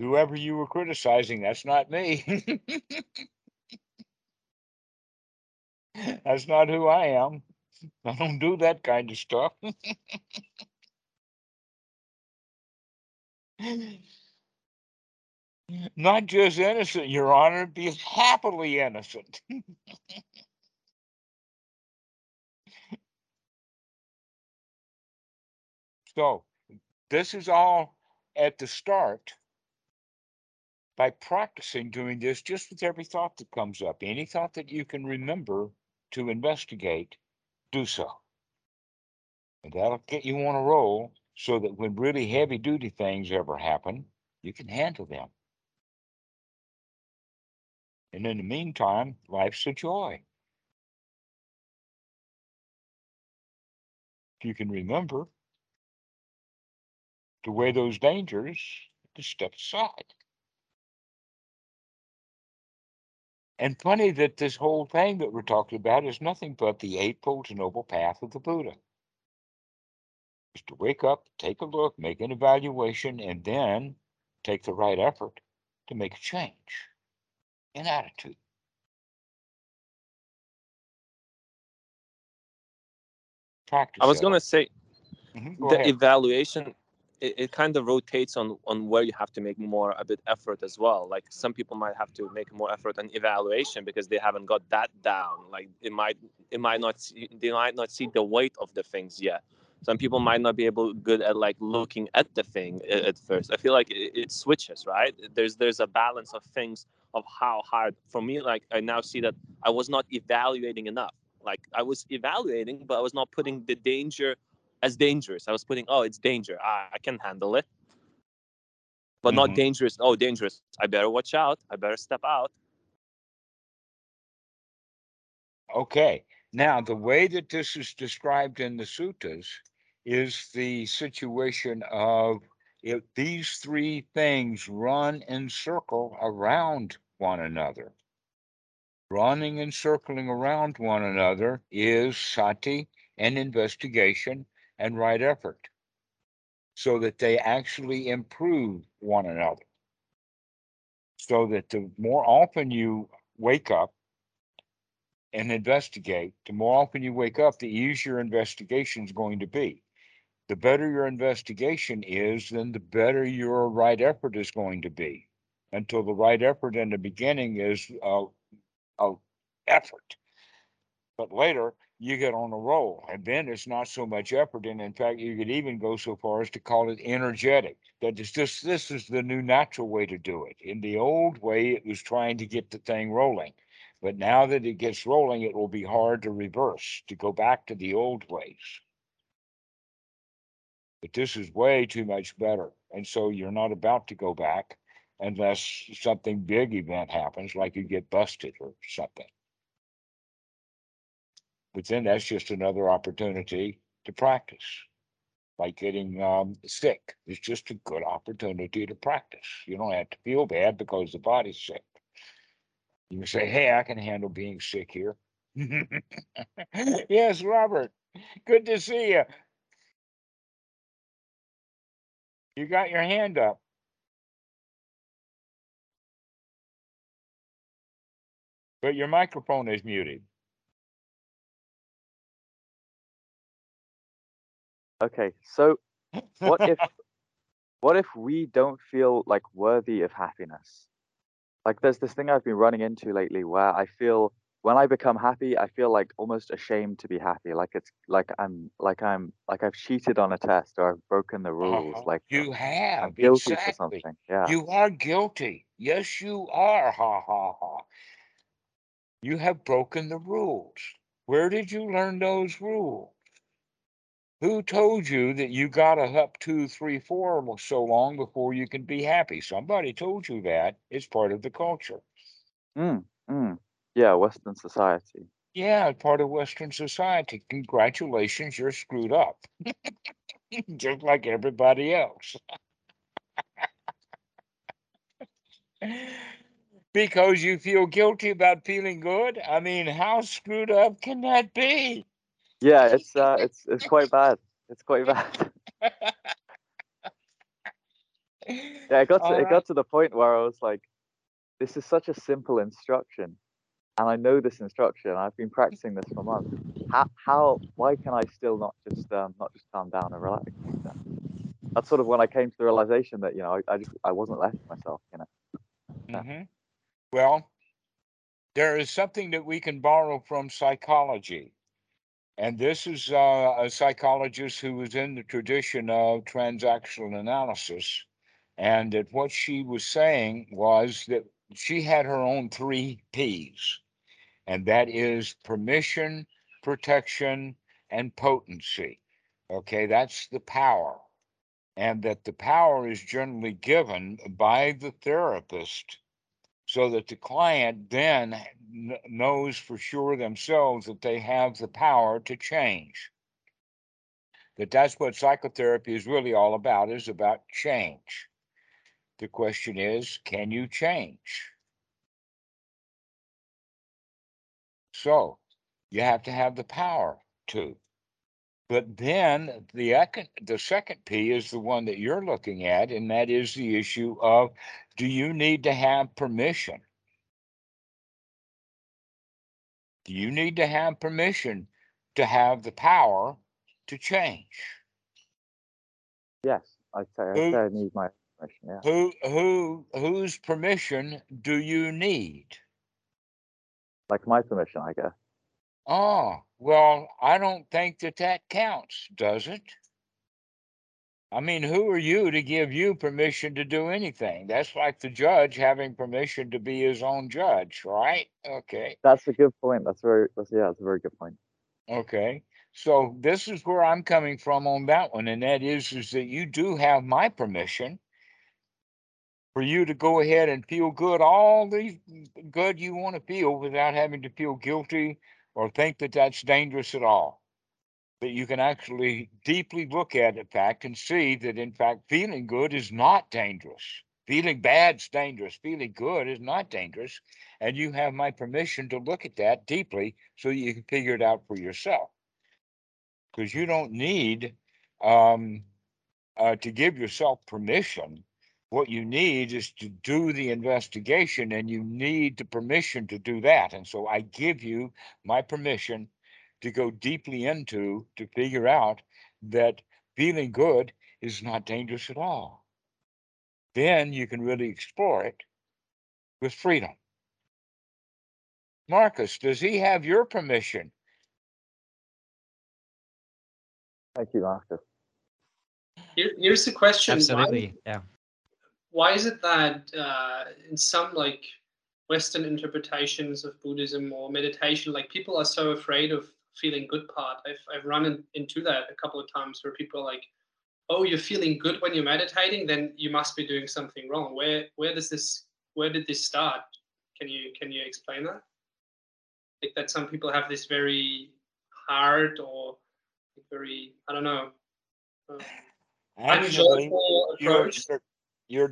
Whoever you were criticizing, that's not me. that's not who I am. I don't do that kind of stuff. Not just innocent, Your Honor, be happily innocent. so, this is all at the start by practicing doing this just with every thought that comes up. Any thought that you can remember to investigate, do so. And that'll get you on a roll so that when really heavy duty things ever happen, you can handle them. And in the meantime, life's a joy. If you can remember to weigh those dangers, to step aside. And funny that this whole thing that we're talking about is nothing but the Eightfold Noble Path of the Buddha. Is to wake up, take a look, make an evaluation, and then take the right effort to make a change in attitude. Practice. I was gonna say Mhm, go the ahead. evaluation it, it kind of rotates on on where you have to make more a bit effort as well. Like some people might have to make more effort on evaluation because they haven't got that down. Like it might it might not see, they might not see the weight of the things yet. Some people might not be able good at like looking at the thing at, at first. I feel like it, it switches right? There's there's a balance of things of how hard for me like i now see that i was not evaluating enough. Like i was evaluating but i was not putting the danger as dangerous. I was putting, oh, it's danger. I, I can handle it. But mm-hmm. not dangerous. Oh, dangerous. I better watch out. I better step out. Okay. Now, the way that this is described in the suttas is the situation of if these three things run in circle around one another. Running and circling around one another is sati and investigation and right effort so that they actually improve one another. So that the more often you wake up and investigate, the more often you wake up, the easier investigation is going to be. The better your investigation is, then the better your right effort is going to be. Until the right effort in the beginning is a, a effort. But later, you get on a roll. And then it's not so much effort. And in fact, you could even go so far as to call it energetic. That is just this is the new natural way to do it. In the old way, it was trying to get the thing rolling. But now that it gets rolling, it will be hard to reverse, to go back to the old ways. But this is way too much better. And so you're not about to go back unless something big event happens, like you get busted or something. But then that's just another opportunity to practice. Like getting um, sick It's just a good opportunity to practice. You don't have to feel bad because the body's sick. You can say, hey, I can handle being sick here. yes, Robert. Good to see you. You got your hand up. But your microphone is muted. Okay, so what if what if we don't feel like worthy of happiness? Like there's this thing I've been running into lately where I feel when I become happy, I feel like almost ashamed to be happy. Like it's like I'm like I'm like I've cheated on a test or I've broken the rules. Uh, like you have I'm guilty exactly. for something. Yeah. You are guilty. Yes, you are. Ha ha ha. You have broken the rules. Where did you learn those rules? Who told you that you got to up two, three, four so long before you can be happy? Somebody told you that. It's part of the culture. Mm, mm. Yeah, Western society. Yeah, part of Western society. Congratulations, you're screwed up. Just like everybody else. because you feel guilty about feeling good? I mean, how screwed up can that be? Yeah, it's uh, it's it's quite bad. It's quite bad. yeah, it got to, it got to the point where I was like, this is such a simple instruction, and I know this instruction. I've been practicing this for months. How how why can I still not just um, not just calm down and relax? That's sort of when I came to the realization that you know I, I just I wasn't left myself. You know. Mm-hmm. Well, there is something that we can borrow from psychology and this is uh, a psychologist who was in the tradition of transactional analysis. And that what she was saying was that she had her own three P's, and that is permission, protection, and potency. Okay, that's the power. And that the power is generally given by the therapist so that the client then knows for sure themselves that they have the power to change. That that's what psychotherapy is really all about is about change. The question is, can you change? So you have to have the power to. But then the, the second P is the one that you're looking at, and that is the issue of do you need to have permission? Do you need to have permission to have the power to change? Yes, I'd say, Who- say I need my permission. Yeah. Who who whose permission do you need? Like my permission, I guess. Oh, well, I don't think that that counts, does it? I mean, who are you to give you permission to do anything? That's like the judge having permission to be his own judge, right? Okay. That's a good point. That's very, that's, yeah, that's a very good point. Okay. So this is where I'm coming from on that one, and that is is that you do have my permission for you to go ahead and feel good all the good you want to feel without having to feel guilty or think that that's dangerous at all. That you can actually deeply look at the fact and see that in fact feeling good is not dangerous. Feeling bad's dangerous. Feeling good is not dangerous. And you have my permission to look at that deeply so you can figure it out for yourself. Because you don't need um, uh, to give yourself permission. What you need is to do the investigation, and you need the permission to do that. And so I give you my permission to go deeply into to figure out that feeling good is not dangerous at all. Then you can really explore it with freedom. Marcus, does he have your permission? Thank you, Marcus. Here, here's the question: why- Absolutely. Yeah. Why is it that uh, in some like Western interpretations of Buddhism or meditation, like people are so afraid of feeling good part? I've I've run in, into that a couple of times where people are like, "Oh, you're feeling good when you're meditating, then you must be doing something wrong." Where where does this where did this start? Can you can you explain that? Like that some people have this very hard or very I don't know. um, Actually, unjoyful approach. you're, you're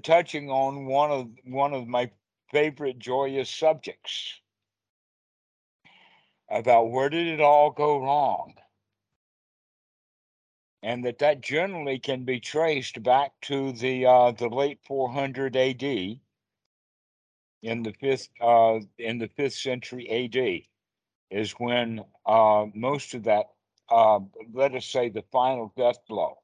touching on one of one of my favorite joyous subjects about where did it all go wrong and that that generally can be traced back to the uh, the late 400 AD in the fifth uh, in the fifth century AD is when uh, most of that uh, let us say the final death blow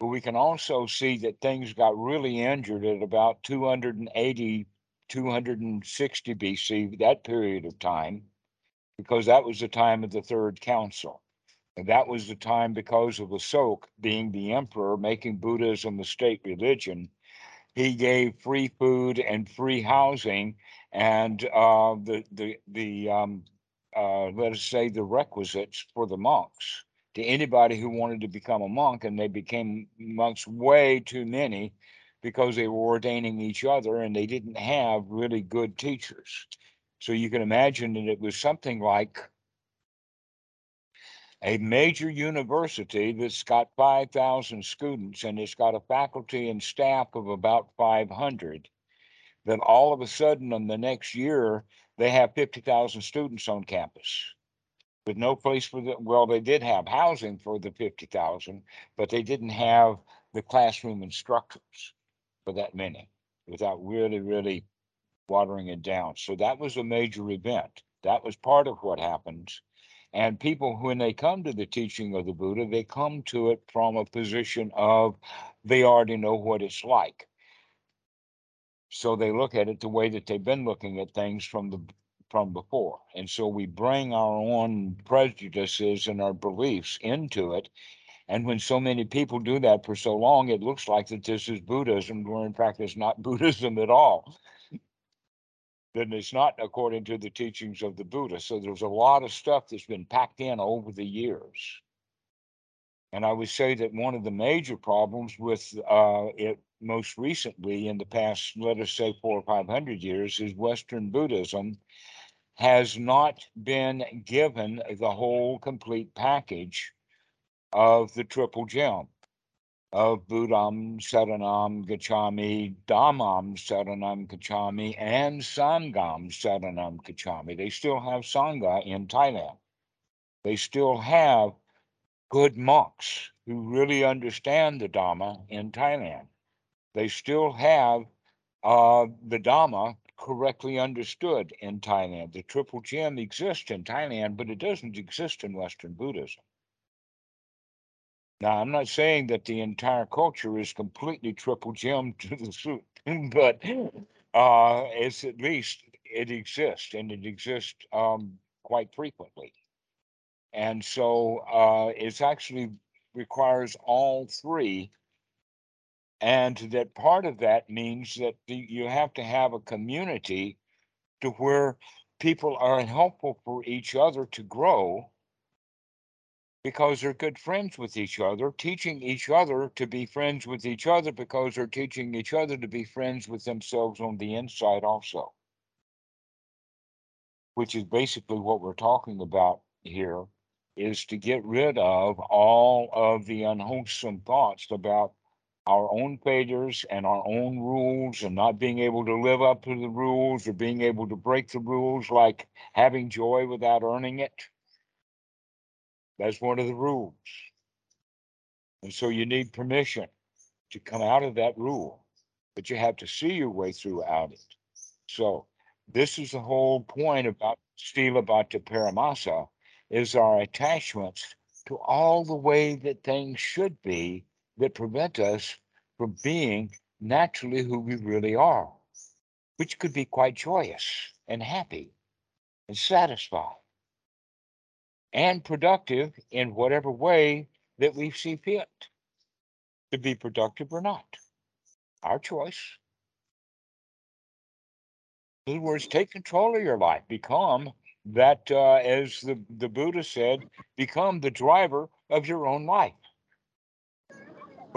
but we can also see that things got really injured at about 280 260 BC that period of time because that was the time of the third council and that was the time because of Asok being the emperor, making Buddhism the state religion. He gave free food and free housing, and uh, the the the um, uh, let us say the requisites for the monks to anybody who wanted to become a monk, and they became monks way too many because they were ordaining each other and they didn't have really good teachers. So you can imagine that it was something like a major university that's got 5,000 students and it's got a faculty and staff of about 500, then all of a sudden in the next year, they have 50,000 students on campus with no place for the, well, they did have housing for the 50,000, but they didn't have the classroom instructors for that many without really, really watering it down. So that was a major event. That was part of what happens. And people, when they come to the teaching of the Buddha, they come to it from a position of they already know what it's like. So they look at it the way that they've been looking at things from the from before. And so we bring our own prejudices and our beliefs into it. And when so many people do that for so long, it looks like that this is Buddhism, where in fact it's not Buddhism at all then it's not according to the teachings of the Buddha. So there's a lot of stuff that's been packed in over the years. And I would say that one of the major problems with uh, it most recently in the past, let us say four or five hundred years, is Western Buddhism has not been given the whole complete package of the triple gem of Buddham Saranam Gacchami, Dhammam Saranam Gacchami, and Sangham Saranam Gacchami. They still have Sangha in Thailand. They still have good monks who really understand the Dhamma in Thailand. They still have uh, the Dhamma correctly understood in Thailand. The Triple Gem exists in Thailand, but it doesn't exist in Western Buddhism. Now, I'm not saying that the entire culture is completely triple gem to the suit, but uh, it's at least it exists and it exists um, quite frequently. And so uh, it's actually requires all three. And that part of that means that you have to have a community to where people are helpful for each other to grow because they're good friends with each other, teaching each other to be friends with each other because they're teaching each other to be friends with themselves on the inside also. Which is basically what we're talking about here is to get rid of all of the unwholesome thoughts about our own failures and our own rules and not being able to live up to the rules or being able to break the rules like having joy without earning it. That's one of the rules. And so you need permission to come out of that rule, but you have to see your way throughout it. So this is the whole point about Silabbata Paramasa is our attachments to all the way that things should be that prevent us from being naturally who we really are, which could be quite joyous and happy and satisfied and productive in whatever way that we see fit to be productive or not. Our choice. In other words, take control of your life, become that, uh, as the, the Buddha said, become the driver of your own life.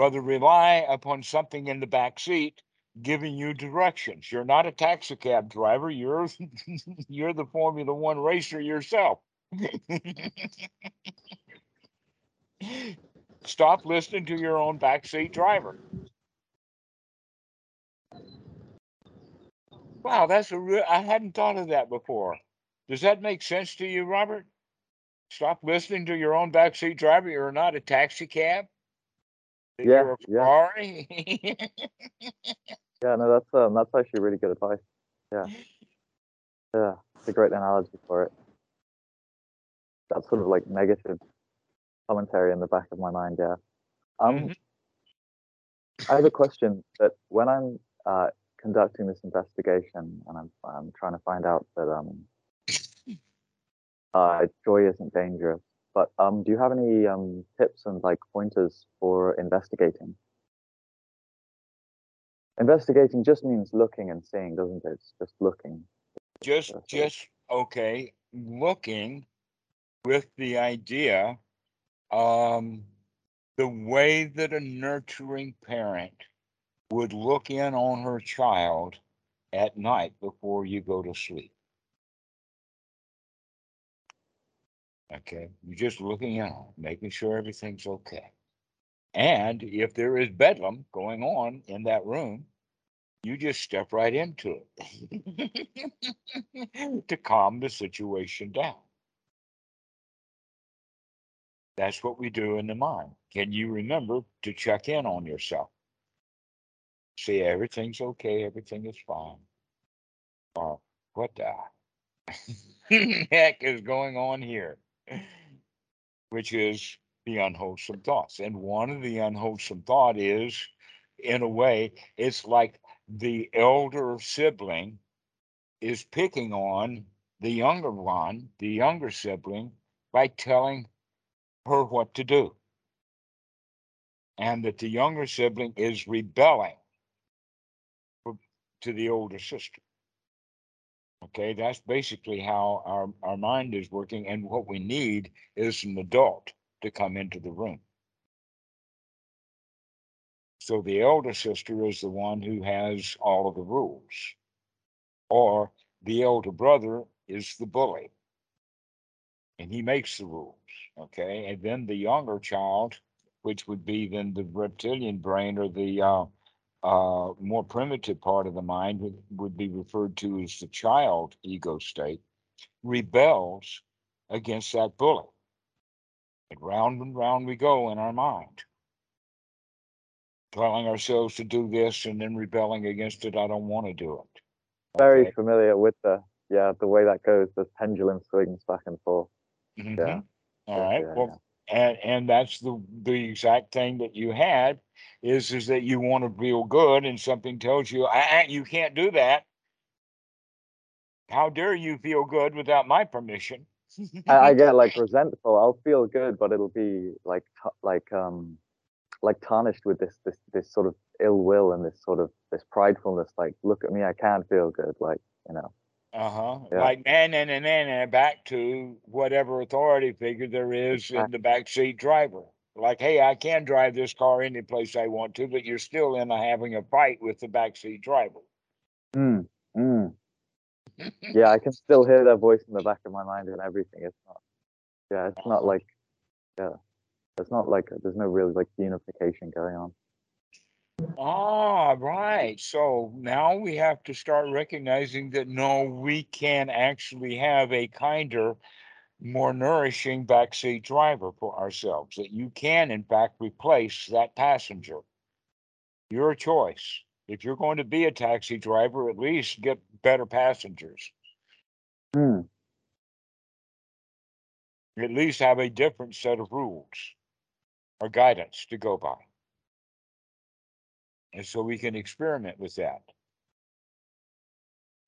Rather rely upon something in the back seat giving you directions. You're not a taxi cab driver. You're you're the Formula One racer yourself. Stop listening to your own backseat driver. Wow, that's a real. I hadn't thought of that before. Does that make sense to you, Robert? Stop listening to your own backseat driver. You're not a taxi cab. Yeah, yeah. Yeah, no, that's um, that's actually really good advice. Yeah, yeah, it's a great analogy for it. That sort of like negative commentary in the back of my mind. Yeah. Um, Mhm. I have a question that when I'm uh, conducting this investigation and I'm I'm trying to find out that um uh, joy isn't dangerous, but um, do you have any um tips and like pointers for investigating? Investigating just means looking and seeing, doesn't it? It's just looking. just just okay looking with the idea um the way that a nurturing parent would look in on her child at night before you go to sleep okay you're just looking out, making sure everything's okay and if there is bedlam going on in that room you just step right into it to calm the situation down. That's what we do in the mind. Can you remember to check in on yourself? See, everything's okay, everything is fine. Or what the heck is going on here? Which is the unwholesome thoughts. And one of the unwholesome thought is, in a way, it's like the elder sibling is picking on the younger one, the younger sibling, by telling her what to do. And that the younger sibling is rebelling to the older sister. Okay, that's basically how our, our mind is working. And what we need is an adult to come into the room. So the elder sister is the one who has all of the rules. Or the elder brother is the bully. And he makes the rules. Okay. And then the younger child, which would be then the reptilian brain or the uh, uh, more primitive part of the mind, would, would be referred to as the child ego state, rebels against that bully. And round and round we go in our mind, telling ourselves to do this and then rebelling against it. I don't want to do it. Very Okay. familiar with the yeah the way that goes. The pendulum swings back and forth. Mhm. Yeah. All right. yeah, well, and and that's the the exact thing that you had is is that you want to feel good and something tells you ah, you can't do that how dare you feel good without my permission I, I get like resentful. I'll feel good, but it'll be like t- like um like tarnished with this this this sort of ill will and this sort of this pridefulness. Like, look at me, I can't feel good. Like, you know. Uh-huh Yeah. like and and and and back to whatever authority figure there is in the backseat driver like hey i can drive this car any place i want to but you're still in a, having a fight with the backseat driver Mm, mm. Yeah, I can still hear their voice in the back of my mind and everything. It's not. Yeah, it's not like. Yeah, it's not like there's no real like unification going on. Ah, right. So now we have to start recognizing that no, we can actually have a kinder, more nourishing backseat driver for ourselves. That you can, in fact, replace that passenger. Your choice. If you're going to be a taxi driver, at least get better passengers. Mm, At least have a different set of rules or guidance to go by. And so we can experiment with that.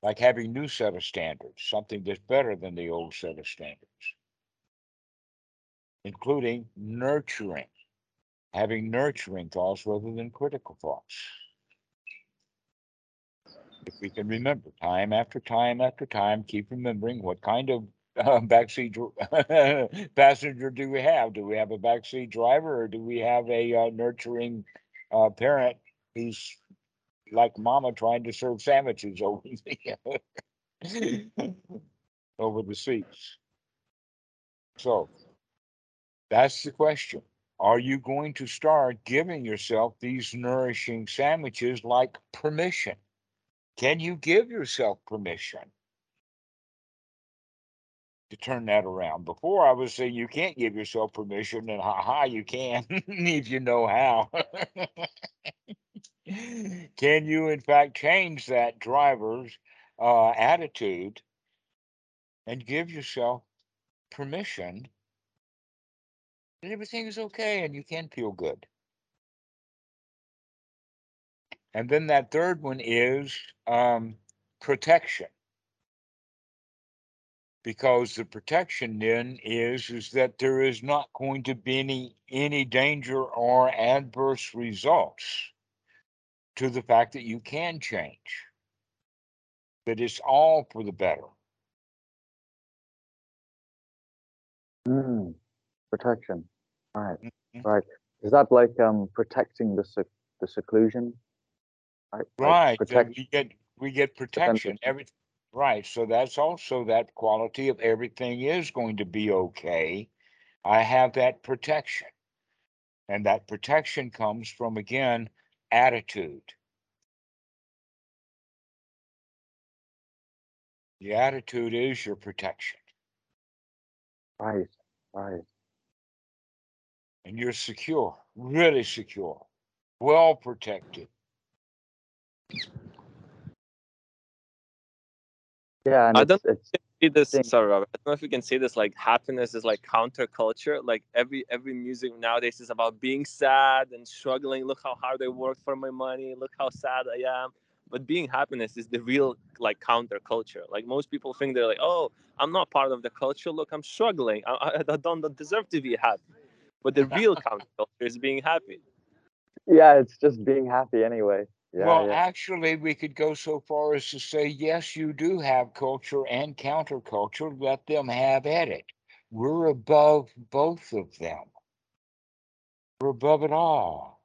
Like having new set of standards, something that's better than the old set of standards. Including nurturing, having nurturing thoughts rather than critical thoughts. If we can remember time after time after time, keep remembering what kind of uh, backseat passenger do we have? Do we have a backseat driver or do we have a uh, nurturing uh, parent who's like mama trying to serve sandwiches over the over the seats? So that's the question. Are you going to start giving yourself these nourishing sandwiches like permission? Can you give yourself permission to turn that around? Before I was saying you can't give yourself permission, and ha ha, you can if you know how. can you, in fact, change that driver's uh, attitude and give yourself permission that everything is okay and you can feel good? And then that third one is um, protection. Because the protection then is is that there is not going to be any any danger or adverse results to the fact that you can change. That it's all for the better. mm. Protection. Right. Mhm. Right. Is that like um protecting the sec- the seclusion? Right. Right. Protect- we get we get protection. Every right. So that's also that quality of everything is going to be okay. I have that protection. And that protection comes from again attitude. The attitude is your protection. Right. Right. And you're secure, really secure, well protected. Yeah, and I it's, don't- it's see this thing. sorry Robert. i don't know if you can see this like happiness is like counterculture like every every music nowadays is about being sad and struggling look how hard i worked for my money look how sad i am but being happiness is the real like counterculture like most people think they're like oh i'm not part of the culture look i'm struggling i, I, I don't deserve to be happy but the real counterculture is being happy yeah, it's just being happy anyway. Yeah. well, yeah. actually, we could go so far as to say, yes, you do have culture and counterculture. Let them have at it. We're above both of them. We're above it all.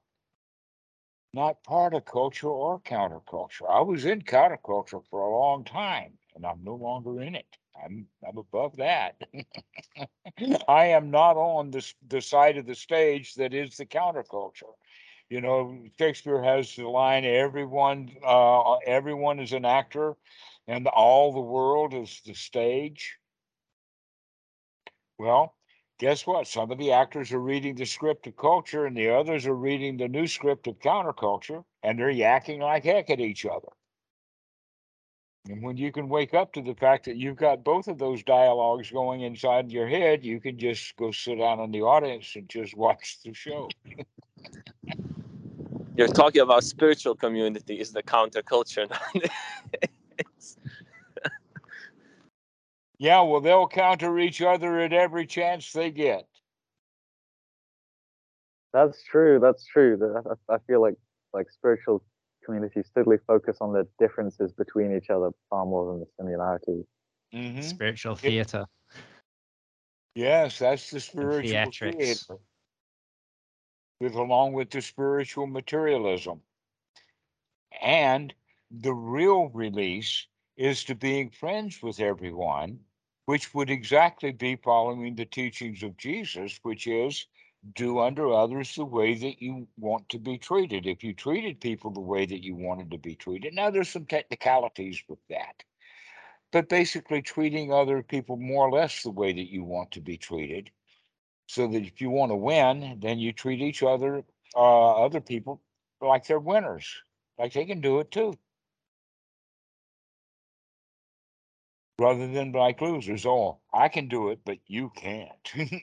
Not part of culture or counterculture. I was in counterculture for a long time, and I'm no longer in it. I'm I'm above that. I am not on the the side of the stage that is the counterculture. You know, Shakespeare has the line, "Everyone, uh, everyone is an actor, and all the world is the stage." Well, guess what? Some of the actors are reading the script of culture, and the others are reading the new script of counterculture, and they're yakking like heck at each other. And when you can wake up to the fact that you've got both of those dialogues going inside your head, you can just go sit down in the audience and just watch the show. You're talking about spiritual community is the counterculture. yeah, well, they'll counter each other at every chance they get. That's true. That's true. I feel like like spiritual communities totally focus on the differences between each other far more than the similarities. Mm-hmm. Spiritual theater. Yes, that's the spiritual theater. Along with the spiritual materialism. And the real release is to being friends with everyone, which would exactly be following the teachings of Jesus, which is do unto others the way that you want to be treated. If you treated people the way that you wanted to be treated, now there's some technicalities with that, but basically treating other people more or less the way that you want to be treated. So that if you want to win, then you treat each other, uh, other people, like they're winners, like they can do it too. Rather than like losers, oh, I can do it, but you can't, mm.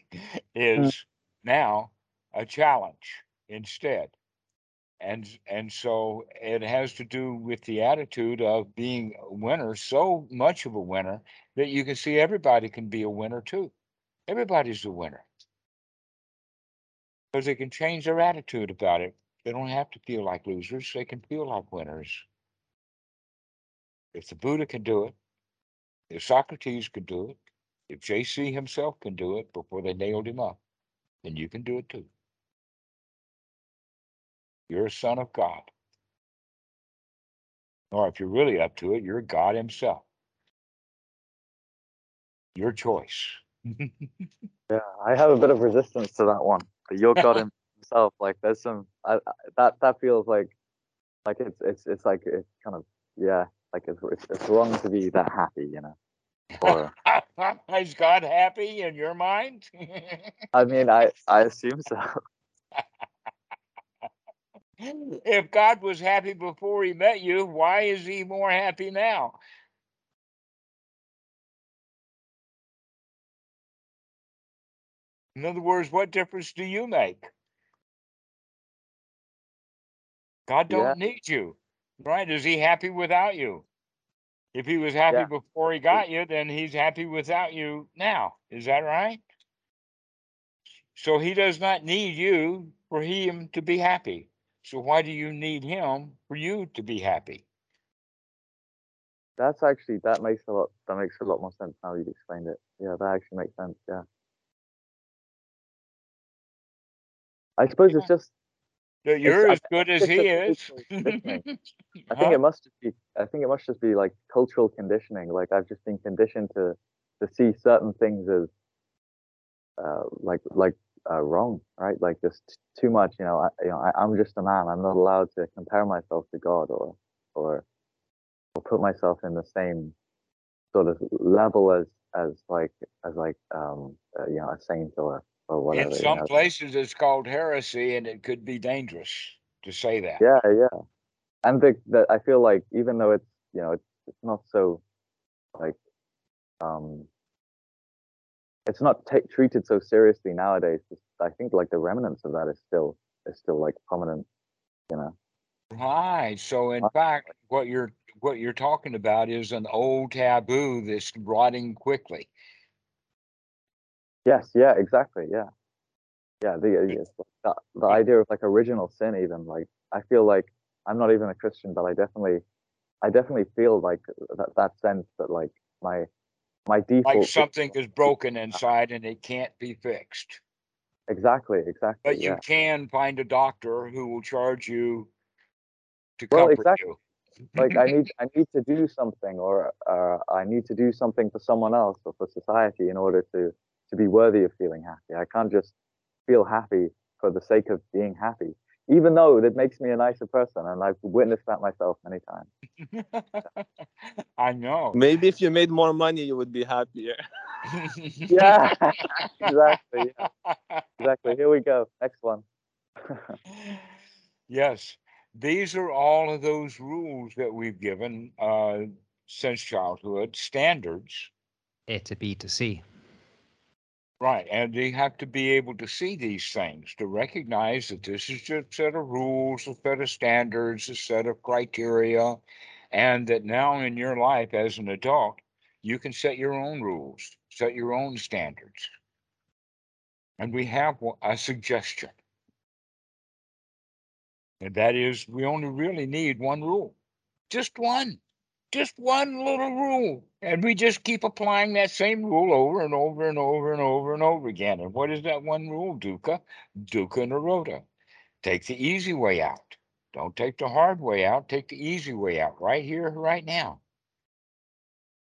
is now a challenge instead. And, and so it has to do with the attitude of being a winner, so much of a winner that you can see everybody can be a winner too. Everybody's a winner. Because they can change their attitude about it. They don't have to feel like losers, they can feel like winners. If the Buddha can do it, if Socrates could do it, if JC himself can do it before they nailed him up, then you can do it too. You're a son of God. Or if you're really up to it, you're God Himself. Your choice. yeah, I have a bit of resistance to that one. But you're God Himself. Like there's some I, I, that that feels like like it's it's it's like it's kind of yeah like it's it's, it's wrong to be that happy, you know. Or, Is God happy in your mind? I mean, I I assume so. if God was happy before he met you, why is he more happy now? In other words, what difference do you make? God don't yeah. need you, right? Is he happy without you? If he was happy yeah. before he got you, then he's happy without you now. Is that right? So he does not need you for him to be happy. So why do you need him for you to be happy? That's actually that makes a lot that makes a lot more sense now you've explained it. Yeah, that actually makes sense. Yeah. I suppose yeah. it's just you're as good as he is. I think it must just be. I think it must just be like cultural conditioning. Like I've just been conditioned to to see certain things as uh, like like uh, wrong, right? Like just too much. You know, I, you know, I, I'm just a man. I'm not allowed to compare myself to God or or or put myself in the same sort of level as as like as like um uh, you know a saint or or whatever. In some you know? places, it's called heresy, and it could be dangerous to say that. Yeah, yeah, and the, the I feel like even though it's you know it's it's not so like um it's not t- treated so seriously nowadays. I think like the remnants of that is still is still like prominent, you know. Right. So in fact, what you're what you're talking about is an old taboo that's rotting quickly. Yes, yeah, exactly. Yeah. Yeah, the, the the idea of like original sin even like I feel like I'm not even a Christian, but I definitely I definitely feel like that that sense that like my my default like something is broken inside and it can't be fixed. Exactly, exactly. But you can find a doctor who will charge you to well, comfort exactly. you. like I need I need to do something or uh, I need to do something for someone else or for society in order to to be worthy of feeling happy. I can't just feel happy for the sake of being happy, even though it makes me a nicer person. And I've witnessed that myself many times. I know. Maybe if you made more money, you would be happier. yeah, exactly. Yeah. Exactly. Here we go. Next one. yes. These are all of those rules that we've given. Uh, since childhood standards. A to B to C. Right. And they have to be able to see these things, to recognize that this is just a set of rules, a set of standards, a set of criteria, and that now in your life as an adult, you can set your own rules, set your own standards. And we have a suggestion. And that is, we only really need one rule, just one just one little rule. And we just keep applying that same rule over and over and over and over and over again. And what is that one rule, Dukkha? Dukkha Nirodha. Take the easy way out. Don't take the hard way out. Take the easy way out right here, right now.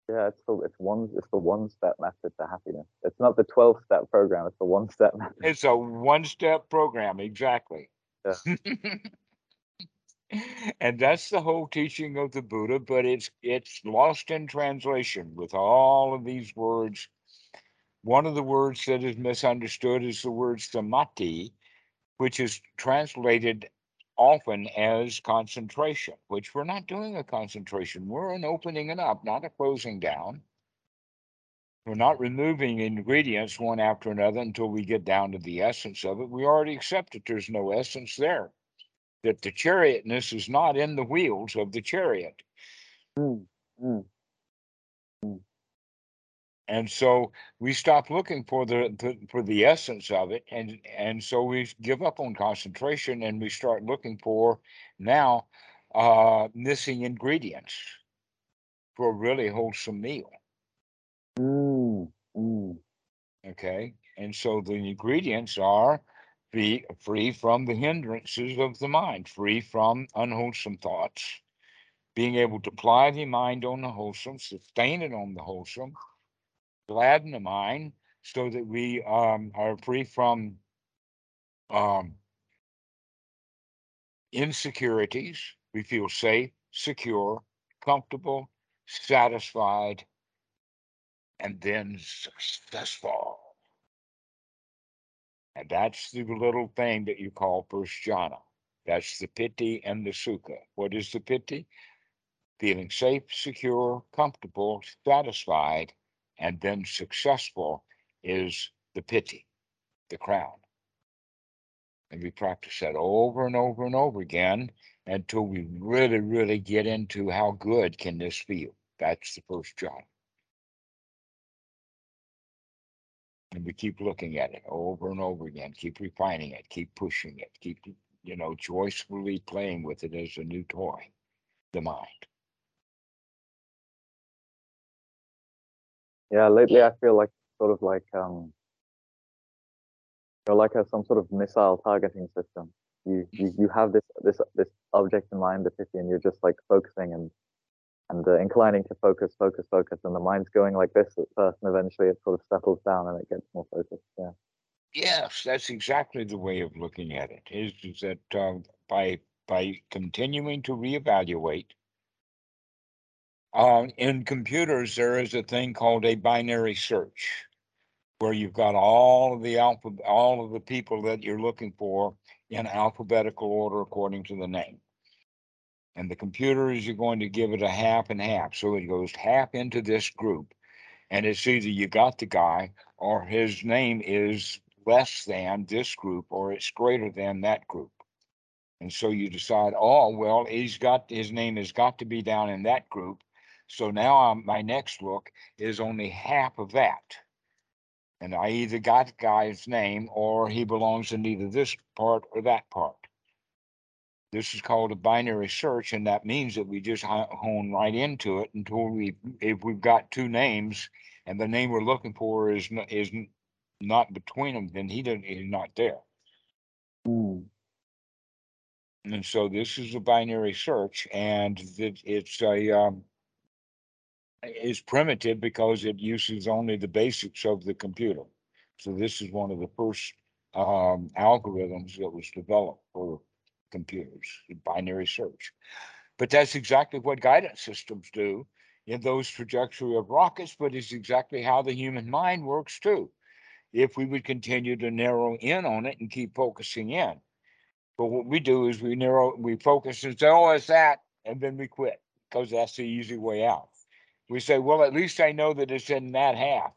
Yeah, it's the it's one it's the one step method to happiness. It's not the twelve step program. It's the one step method. It's a one step program, exactly. Yeah. and that's the whole teaching of the Buddha, but it's it's lost in translation with all of these words. One of the words that is misunderstood is the word samadhi, which is translated often as concentration, which we're not doing a concentration. We're an opening it up, not a closing down. We're not removing ingredients one after another until we get down to the essence of it. We already accept that there's no essence there that the chariotness is not in the wheels of the chariot. Mm, mm, mm. And so we stop looking for the, the, for the essence of it, and and so we give up on concentration, and we start looking for now uh, missing ingredients for a really wholesome meal. Mm, mm. Okay, and so the ingredients are be free from the hindrances of the mind, free from unwholesome thoughts, being able to ply the mind on the wholesome, sustain it on the wholesome, gladden the mind so that we um, are free from um, insecurities. We feel safe, secure, comfortable, satisfied, and then successful. And that's the little thing that you call first jhana. That's the piti and the sukha. What is the piti? Feeling safe, secure, comfortable, satisfied, and then successful is the piti, the crown. And we practice that over and over and over again until we really, really get into how good can this feel. That's the first jhana. And we keep looking at it over and over again, keep refining it, keep pushing it, keep, you know, joyfully playing with it as a new toy, the mind. Yeah, lately I feel like sort of like um you're like a, some sort of missile targeting system. You, you you have this this this object in mind, the piti, and you're just like focusing and and uh, inclining to focus, focus, focus, and the mind's going like this at first, and eventually it sort of settles down and it gets more focused. Yeah. Yes, that's exactly the way of looking at it. Is, is that uh, by by continuing to reevaluate. Uh, in computers, there is a thing called a binary search, where you've got all of the alpha, all of the people that you're looking for in alphabetical order according to the name and the computer is going to give it a half and half. So it goes half into this group. And it's either you got the guy or his name is less than this group or it's greater than that group. And so you decide, oh, well, he's got his name has got to be down in that group. So now I'm, my next look is only half of that. And I either got the guy's name or he belongs in either this part or that part. This is called a binary search, and that means that we just hone right into it until we, if we've got two names and the name we're looking for is not, is not between them, then he doesn't, he's not there. Mm. And so this is a binary search, and it, it's a um, is primitive because it uses only the basics of the computer. So this is one of the first um, algorithms that was developed for computers, binary search. But that's exactly what guidance systems do in those trajectory of rockets, but it's exactly how the human mind works too. If we would continue to narrow in on it and keep focusing in. But what we do is we narrow, we focus and say, oh, it's that, and then we quit because that's the easy way out. we say, well, at least I know that it's in that half.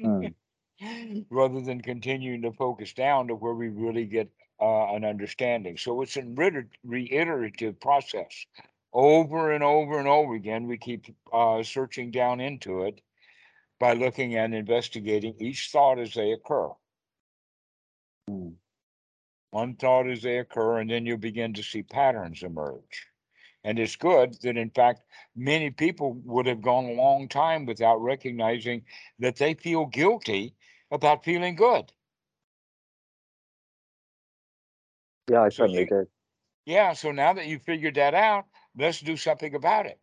Hmm. Rather than continuing to focus down to where we really get uh, an understanding. So it's a reiterative process. Over and over and over again, we keep uh, searching down into it by looking and investigating each thought as they occur. Hmm. One thought as they occur, and then you'll begin to see patterns emerge. And it's good that, in fact, many people would have gone a long time without recognizing that they feel guilty about feeling good. Yeah, I So certainly you- did. Yeah, so now that you figured that out, let's do something about it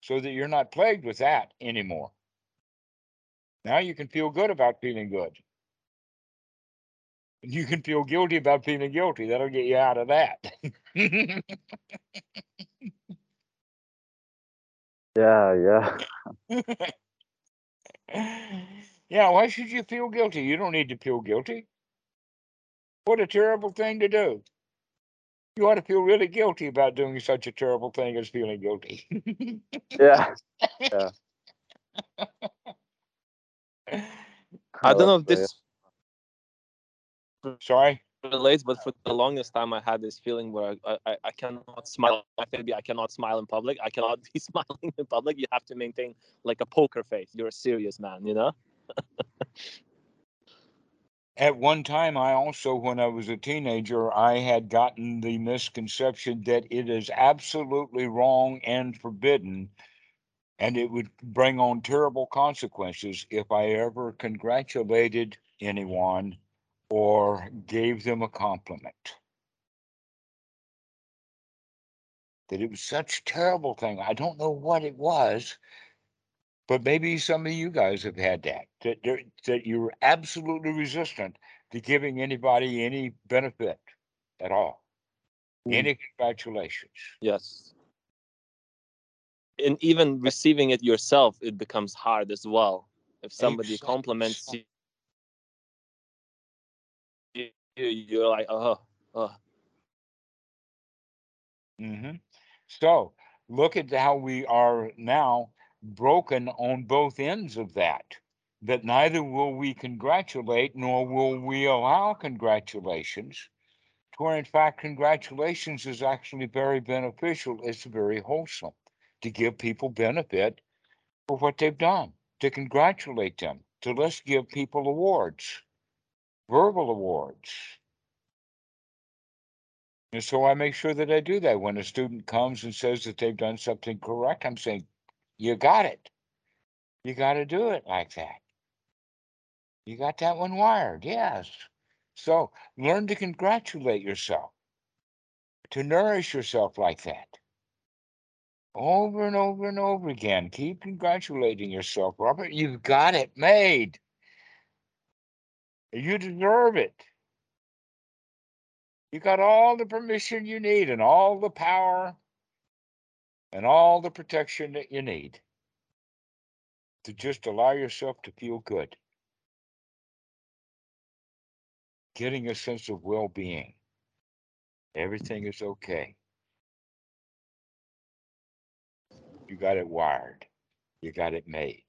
so that you're not plagued with that anymore. Now you can feel good about feeling good. And You can feel guilty about feeling guilty. That'll get you out of that. Yeah, yeah. yeah, why should you feel guilty? You don't need to feel guilty. What a terrible thing to do. You ought to feel really guilty about doing such a terrible thing as feeling guilty. Yeah. I don't know if this Sorry. relates, but for the longest time, I had this feeling where I, I, I cannot smile. Maybe I cannot smile in public. I cannot be smiling in public. You have to maintain like a poker face. You're a serious man, you know? At one time, I also, when I was a teenager, I had gotten the misconception that it is absolutely wrong and forbidden, and it would bring on terrible consequences if I ever congratulated anyone or gave them a compliment. That it was such a terrible thing. I don't know what it was, but maybe some of you guys have had that. That that you're absolutely resistant to giving anybody any benefit at all. Mm. Any congratulations. Yes. And even receiving it yourself, it becomes hard as well. If somebody Exact- compliments you, you, you're like, oh, oh. hmm So look at how we are now broken on both ends of that. That neither will we congratulate nor will we allow congratulations. Where in fact congratulations is actually very beneficial. It's very wholesome to give people benefit for what they've done, to congratulate them, to let's give people awards, verbal awards. And so I make sure that I do that. When a student comes and says that they've done something correct, I'm saying, you got it. You got to do it like that. You got that one wired. Yes. So learn to congratulate yourself, to nourish yourself like that. Over and over and over again. Keep congratulating yourself, Robert. You've got it made. You deserve it. You got all the permission you need and all the power and all the protection that you need to just allow yourself to feel good. Getting a sense of well being. Everything is okay. You got it wired. You got it made.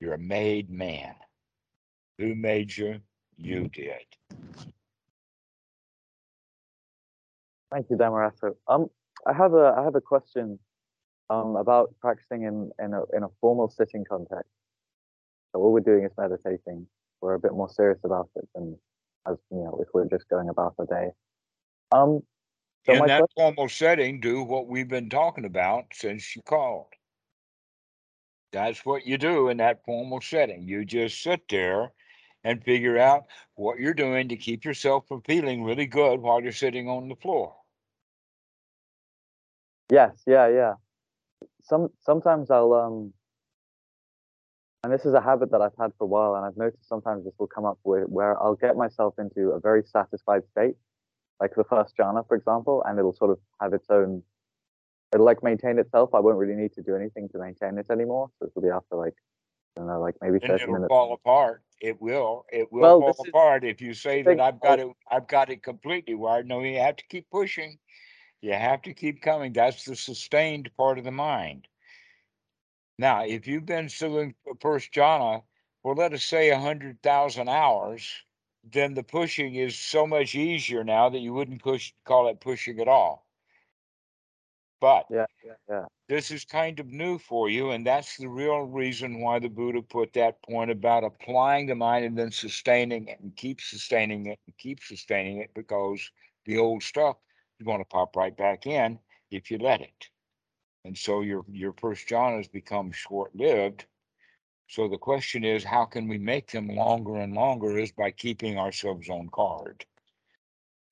You're a made man. Who made you? You did. Thank you, Dhammarato. Um, I have a I have a question um about practicing in in a in a formal sitting context. So all we're doing is meditating. We're a bit more serious about it than as you know if we're just going about our day. Um, so In that question, formal setting, do what we've been talking about since you called. That's what you do in that formal setting. You just sit there and figure out what you're doing to keep yourself from feeling really good while you're sitting on the floor. yes, yeah, yeah. Some sometimes I'll um, and this is a habit that I've had for a while, and I've noticed sometimes this will come up where where I'll get myself into a very satisfied state, like the first jhana, for example, and it'll sort of have its own. It'll like maintain itself. I won't really need to do anything to maintain it anymore. So it'll be after like, I don't know, like maybe And thirty it'll minutes. fall apart. It will. It will Well, fall apart if you say that I've got it. I've got it completely wired. No, you have to keep pushing. You have to keep coming. That's the sustained part of the mind. Now, if you've been doing first jhana for let us say a hundred thousand hours, then the pushing is so much easier now that you wouldn't push call it pushing at all. But Yeah, yeah, yeah. this is kind of new for you, and that's the real reason why the Buddha put that point about applying the mind and then sustaining it and keep sustaining it and keep sustaining it because the old stuff is going to pop right back in if you let it. And so your your first has become short-lived. So the question is, how can we make them longer and longer? Is by keeping ourselves on guard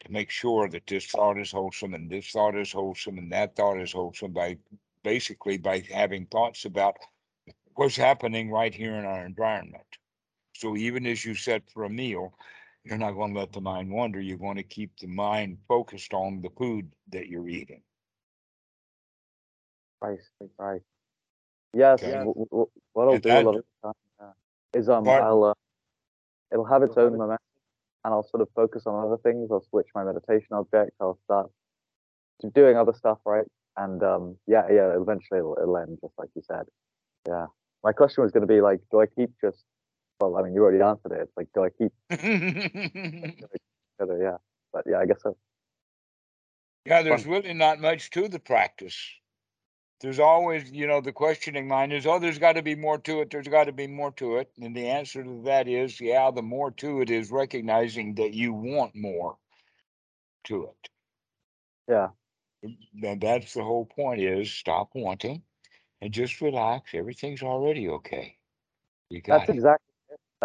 to make sure that this thought is wholesome and this thought is wholesome and that thought is wholesome by basically by having thoughts about what's happening right here in our environment. So even as you set for a meal, you're not going to let the mind wander. You're going to keep the mind focused on the food that you're eating. Right, right. Yes, Okay. w- w- w- what I'll And do a lot of the time yeah, is um Pardon? I'll uh, it'll have its own momentum, and I'll sort of focus on other things. I'll switch my meditation object. I'll start to doing other stuff, right? And um yeah, yeah. Eventually, it'll, it'll end just like you said. Yeah. My question was going to be like, do I keep just? Well, I mean, you already answered it. It's like, do I keep? Yeah. But yeah, I guess so. Yeah, there's really not much to the practice. There's always, you know, the questioning mind is, oh, there's got to be more to it. There's got to be more to it. And the answer to that is, yeah, the more to it is recognizing that you want more to it. Yeah. And that's the whole point is stop wanting and just relax. Everything's already okay. You got That's it. exactly.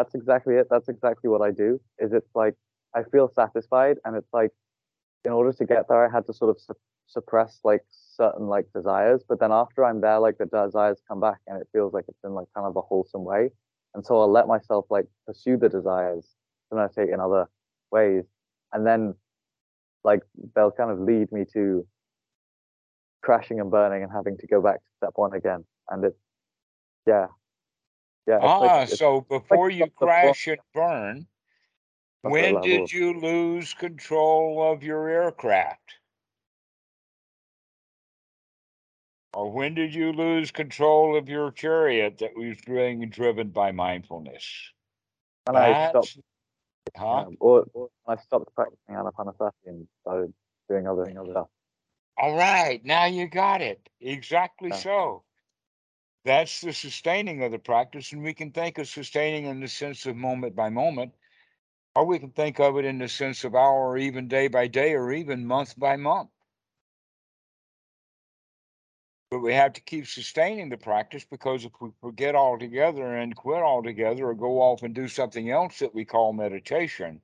That's exactly it. That's exactly what I do. Is it's like I feel satisfied, and it's like in order to get there, I had to sort of su- suppress like certain like desires. But then after I'm there, like the desires come back, and it feels like it's in like kind of a wholesome way. And so I'll let myself like pursue the desires to meditate in other ways, and then like they'll kind of lead me to crashing and burning and having to go back to step one again. And it's yeah, yeah. Ah, like, so before you crash and burn, when did you lose control of your aircraft? Or when did you lose control of your chariot that was being driven by mindfulness? when I stopped Huh? Yeah, or, or I stopped practicing anapanasati and started doing other other stuff. All right, now you got it. Exactly Yeah. so. That's the sustaining of the practice, and we can think of sustaining in the sense of moment by moment, or we can think of it in the sense of hour, or even day by day, or even month by month. But we have to keep sustaining the practice because if we forget altogether and quit altogether or go off and do something else that we call meditation,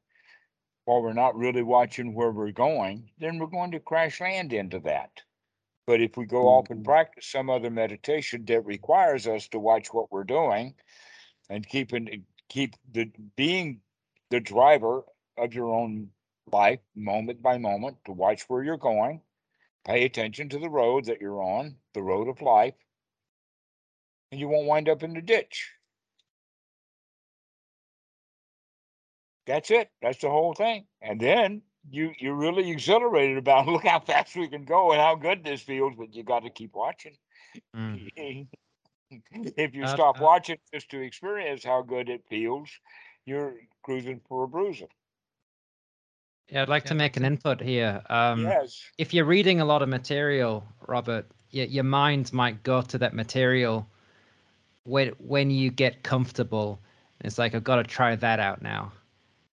while we're not really watching where we're going, then we're going to crash land into that. But if we go mm. off and practice some other meditation that requires us to watch what we're doing and keep keeping keep the being the driver of your own life moment by moment to watch where you're going, pay attention to the road that you're on, the road of life, and you won't wind up in the ditch. That's it. That's the whole thing. And then you you're really exhilarated about look how fast we can go and how good this feels, but you got to keep watching. Mm. if you Uh, stop uh, watching just to experience how good it feels, you're cruising for a bruiser. Yeah, I'd like to make an input here. Um, yes. If you're reading a lot of material, Robert, your, your mind might go to that material when when you get comfortable. It's like I've got to try that out now.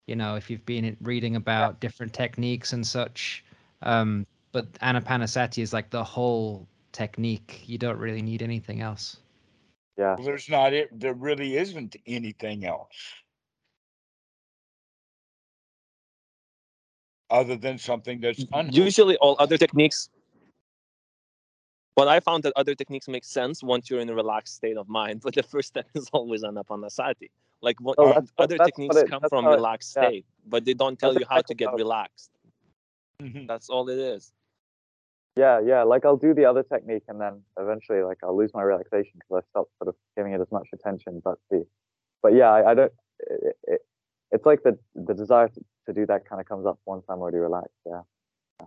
You know, if you've been reading about different techniques and such, um, but anapanasati is like the whole technique. You don't really need anything else. Yeah, Well, there's not it. There really isn't anything else other than something that's unwholesome. Usually, all other techniques. But I found that other techniques make sense once you're in a relaxed state of mind. But the first step is always anapanasati. Like what that's other that's what techniques it- come from how it- relaxed yeah. state, but they don't tell That's you how to get how it- relaxed. Mhm. That's all it is. yeah, yeah. Like I'll do the other technique, and then eventually, like I'll lose my relaxation because I stopped sort of giving it as much attention. But the, but yeah, I, I don't. It, it, it's like the the desire to, to do that kind of comes up once I'm already relaxed. Yeah.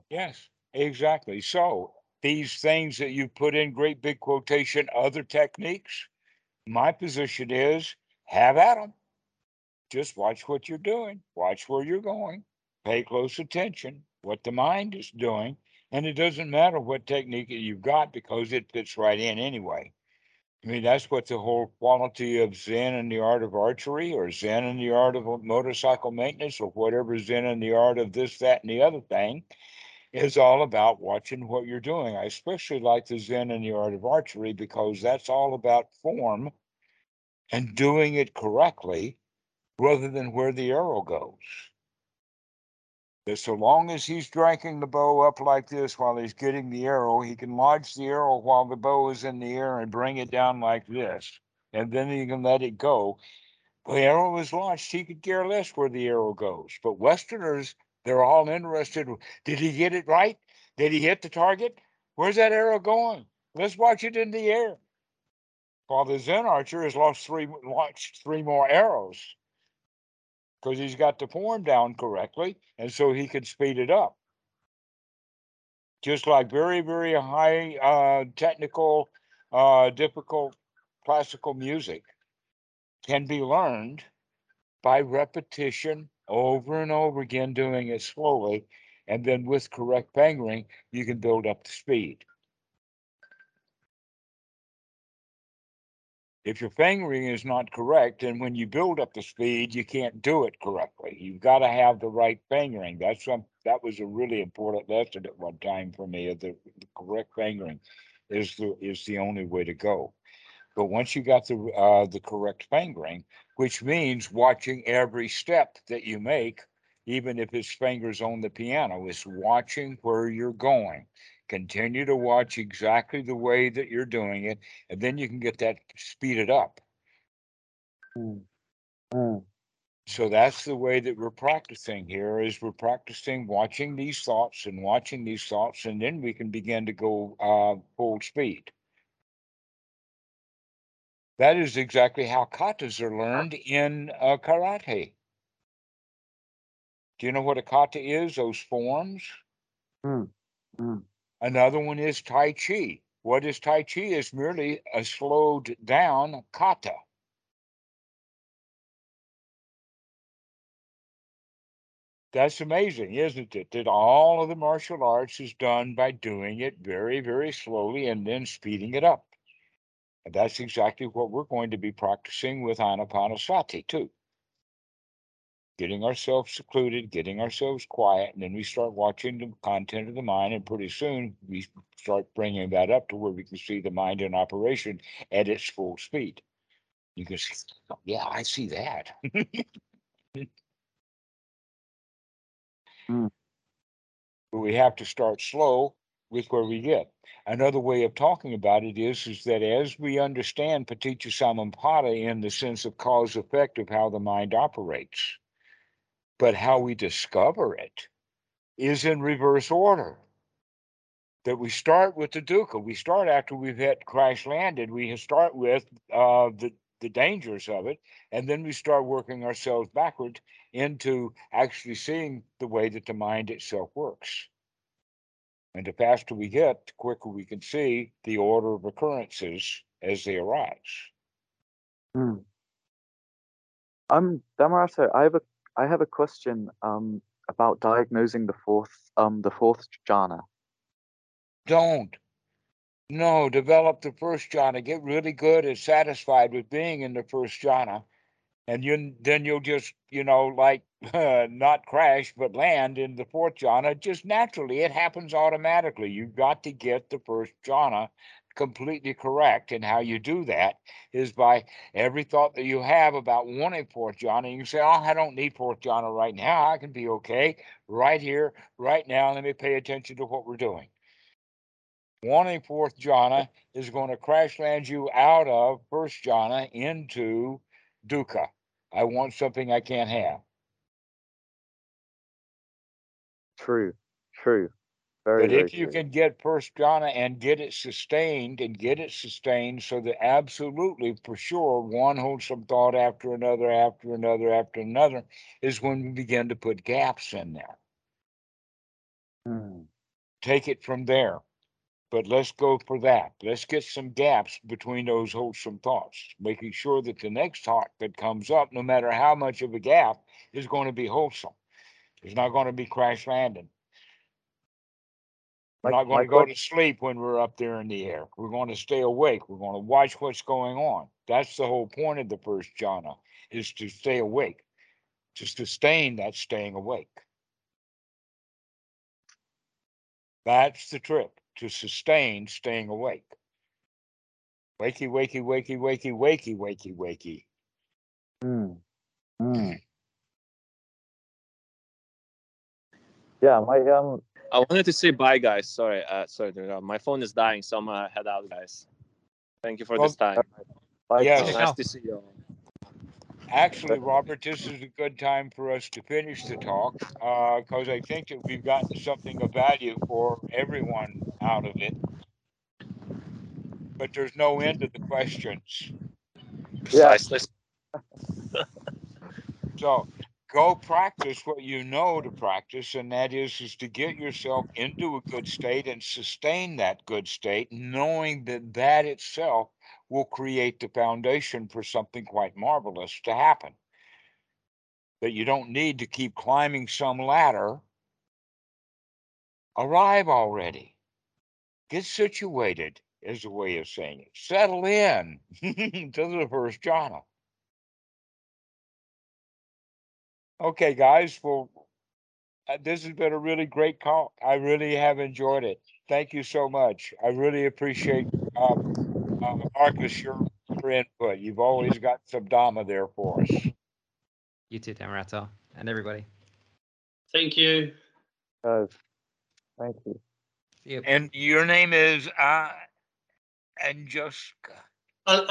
Yes, exactly. So these things that you put in great big quotation, other techniques, my position is have at them. Just watch what you're doing, watch where you're going, pay close attention, what the mind is doing. And it doesn't matter what technique you've got because it fits right in anyway. I mean, that's what the whole quality of Zen and the art of archery, or Zen and the art of motorcycle maintenance, or whatever Zen and the art of this, that, and the other thing is all about watching what you're doing. I especially like the Zen and the art of archery because that's all about form and doing it correctly rather than where the arrow goes. That so long as he's dragging the bow up like this while he's getting the arrow, he can lodge the arrow while the bow is in the air and bring it down like this. And then he can let it go. The arrow is launched, he could care less where the arrow goes. But Westerners, they're all interested. Did he get it right? Did he hit the target? Where's that arrow going? Let's watch it in the air. While the Zen archer has lost three launched three more arrows because he's got the form down correctly, and so he can speed it up. Just like very, very high uh, technical, uh, difficult classical music can be learned by repetition over and over again, doing it slowly, and then with correct fingering, you can build up the speed. If your fingering is not correct, and when you build up the speed, you can't do it correctly. You've got to have the right fingering. That's some that was a really important lesson at one time for me. The, the correct fingering is the is the only way to go. But once you got the uh, the correct fingering, which means watching every step that you make, even if it's fingers on the piano, is watching where you're going continue to watch exactly the way that you're doing it, and then you can get that speeded up. Mm. Mm. So that's the way that we're practicing here is we're practicing watching these thoughts and watching these thoughts, and then we can begin to go uh, full speed. That is exactly how katas are learned in uh, karate. Do you know what a kata is? Those forms? Mm. Mm. Another one is Tai Chi. What is Tai Chi? Is merely a slowed down kata. That's amazing, isn't it? That all of the martial arts is done by doing it very, very slowly and then speeding it up. And that's exactly what we're going to be practicing with Anapanasati too getting ourselves secluded, getting ourselves quiet, and then we start watching the content of the mind, and pretty soon we start bringing that up to where we can see the mind in operation at its full speed. You can see, oh, yeah, I see that. mm. But we have to start slow with where we get. Another way of talking about it is, is that as we understand Paticca Samuppada in the sense of cause effect of how the mind operates, but how we discover it is in reverse order. That we start with the dukkha. We start after we've had crash landed. We start with uh, the the dangers of it, and then we start working ourselves backward into actually seeing the way that the mind itself works. And the faster we get, the quicker we can see the order of occurrences as they arise. Hmm. Um, Dhammarato, I have a I have a question um, about diagnosing the fourth um, the fourth jhana. Don't. No, develop the first jhana. Get really good and satisfied with being in the first jhana, and you then you'll just you know like uh, not crash but land in the fourth jhana just naturally. It happens automatically. You've got to get the first jhana completely correct. And how you do that is by every thought that you have about wanting fourth jhana. You say, Oh, I don't need fourth jhana right now. I can be okay right here, right now. Let me pay attention to what we're doing. Wanting fourth jhana is going to crash land you out of first jhana into dukkha. I want something I can't have. True, true. Very, but very if you can get first jhana and get it sustained and get it sustained so that absolutely for sure one wholesome thought after another after another after another is when we begin to put gaps in there Hmm. take it from there but let's go for that. Let's get some gaps between those wholesome thoughts, making sure that the next thought that comes up, no matter how much of a gap, is going to be wholesome. It's not going to be crash landing. We're not going to go to sleep when we're up there in the air. We're going to stay awake. We're going to watch what's going on. That's the whole point of the first jhana, is to stay awake. To sustain that staying awake. That's the trick, to sustain staying awake. Wakey, wakey, wakey, wakey, wakey, wakey, wakey. Mm. Mm. Yeah, my um I wanted to say bye, guys. Sorry, uh, sorry, my phone is dying, so I'm gonna head out, guys. Thank you for this time. bye, Yeah. Nice to see you. Actually, Robert, this is a good time for us to finish the talk, uh, cause I think that we've gotten something of value for everyone out of it. But there's no end to the questions. Yeah. Precisely. So go practice what you know to practice, and that is is to get yourself into a good state and sustain that good state, knowing that that itself will create the foundation for something quite marvelous to happen. That you don't need to keep climbing some ladder. Arrive already. Get situated is a way of saying it. Settle in to the first jhana. Okay, guys. Well, uh, this has been a really great call. I really have enjoyed it. Thank you so much. I really appreciate uh, uh, Marcus your, your input. You've always got some Dhamma there for us. You too, Dhammarato, and everybody. Thank you. guys. Thank you. See you. And your name is uh, Anjuska Al-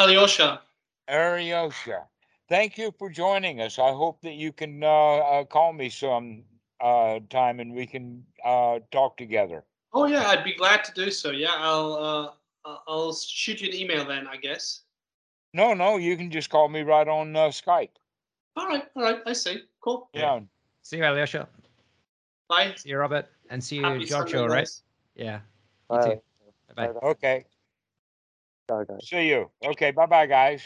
Alyosha. Aryosha. Thank you for joining us. I hope that you can uh, uh, call me some uh, time and we can uh, talk together. Oh yeah, I'd be glad to do so. Yeah, I'll uh, I'll- I'll shoot you an email then, I guess. No, no, you can just call me right on uh, Skype. All right, all right, I see. Cool. Yeah. See you, Alyosha. Bye. See you, Robert, and see you, Happy Giorgio. Right? guys. Yeah. You Bye. too. Bye bye. Bye. Okay. Ciao, guys. See you. Okay. Bye bye, guys.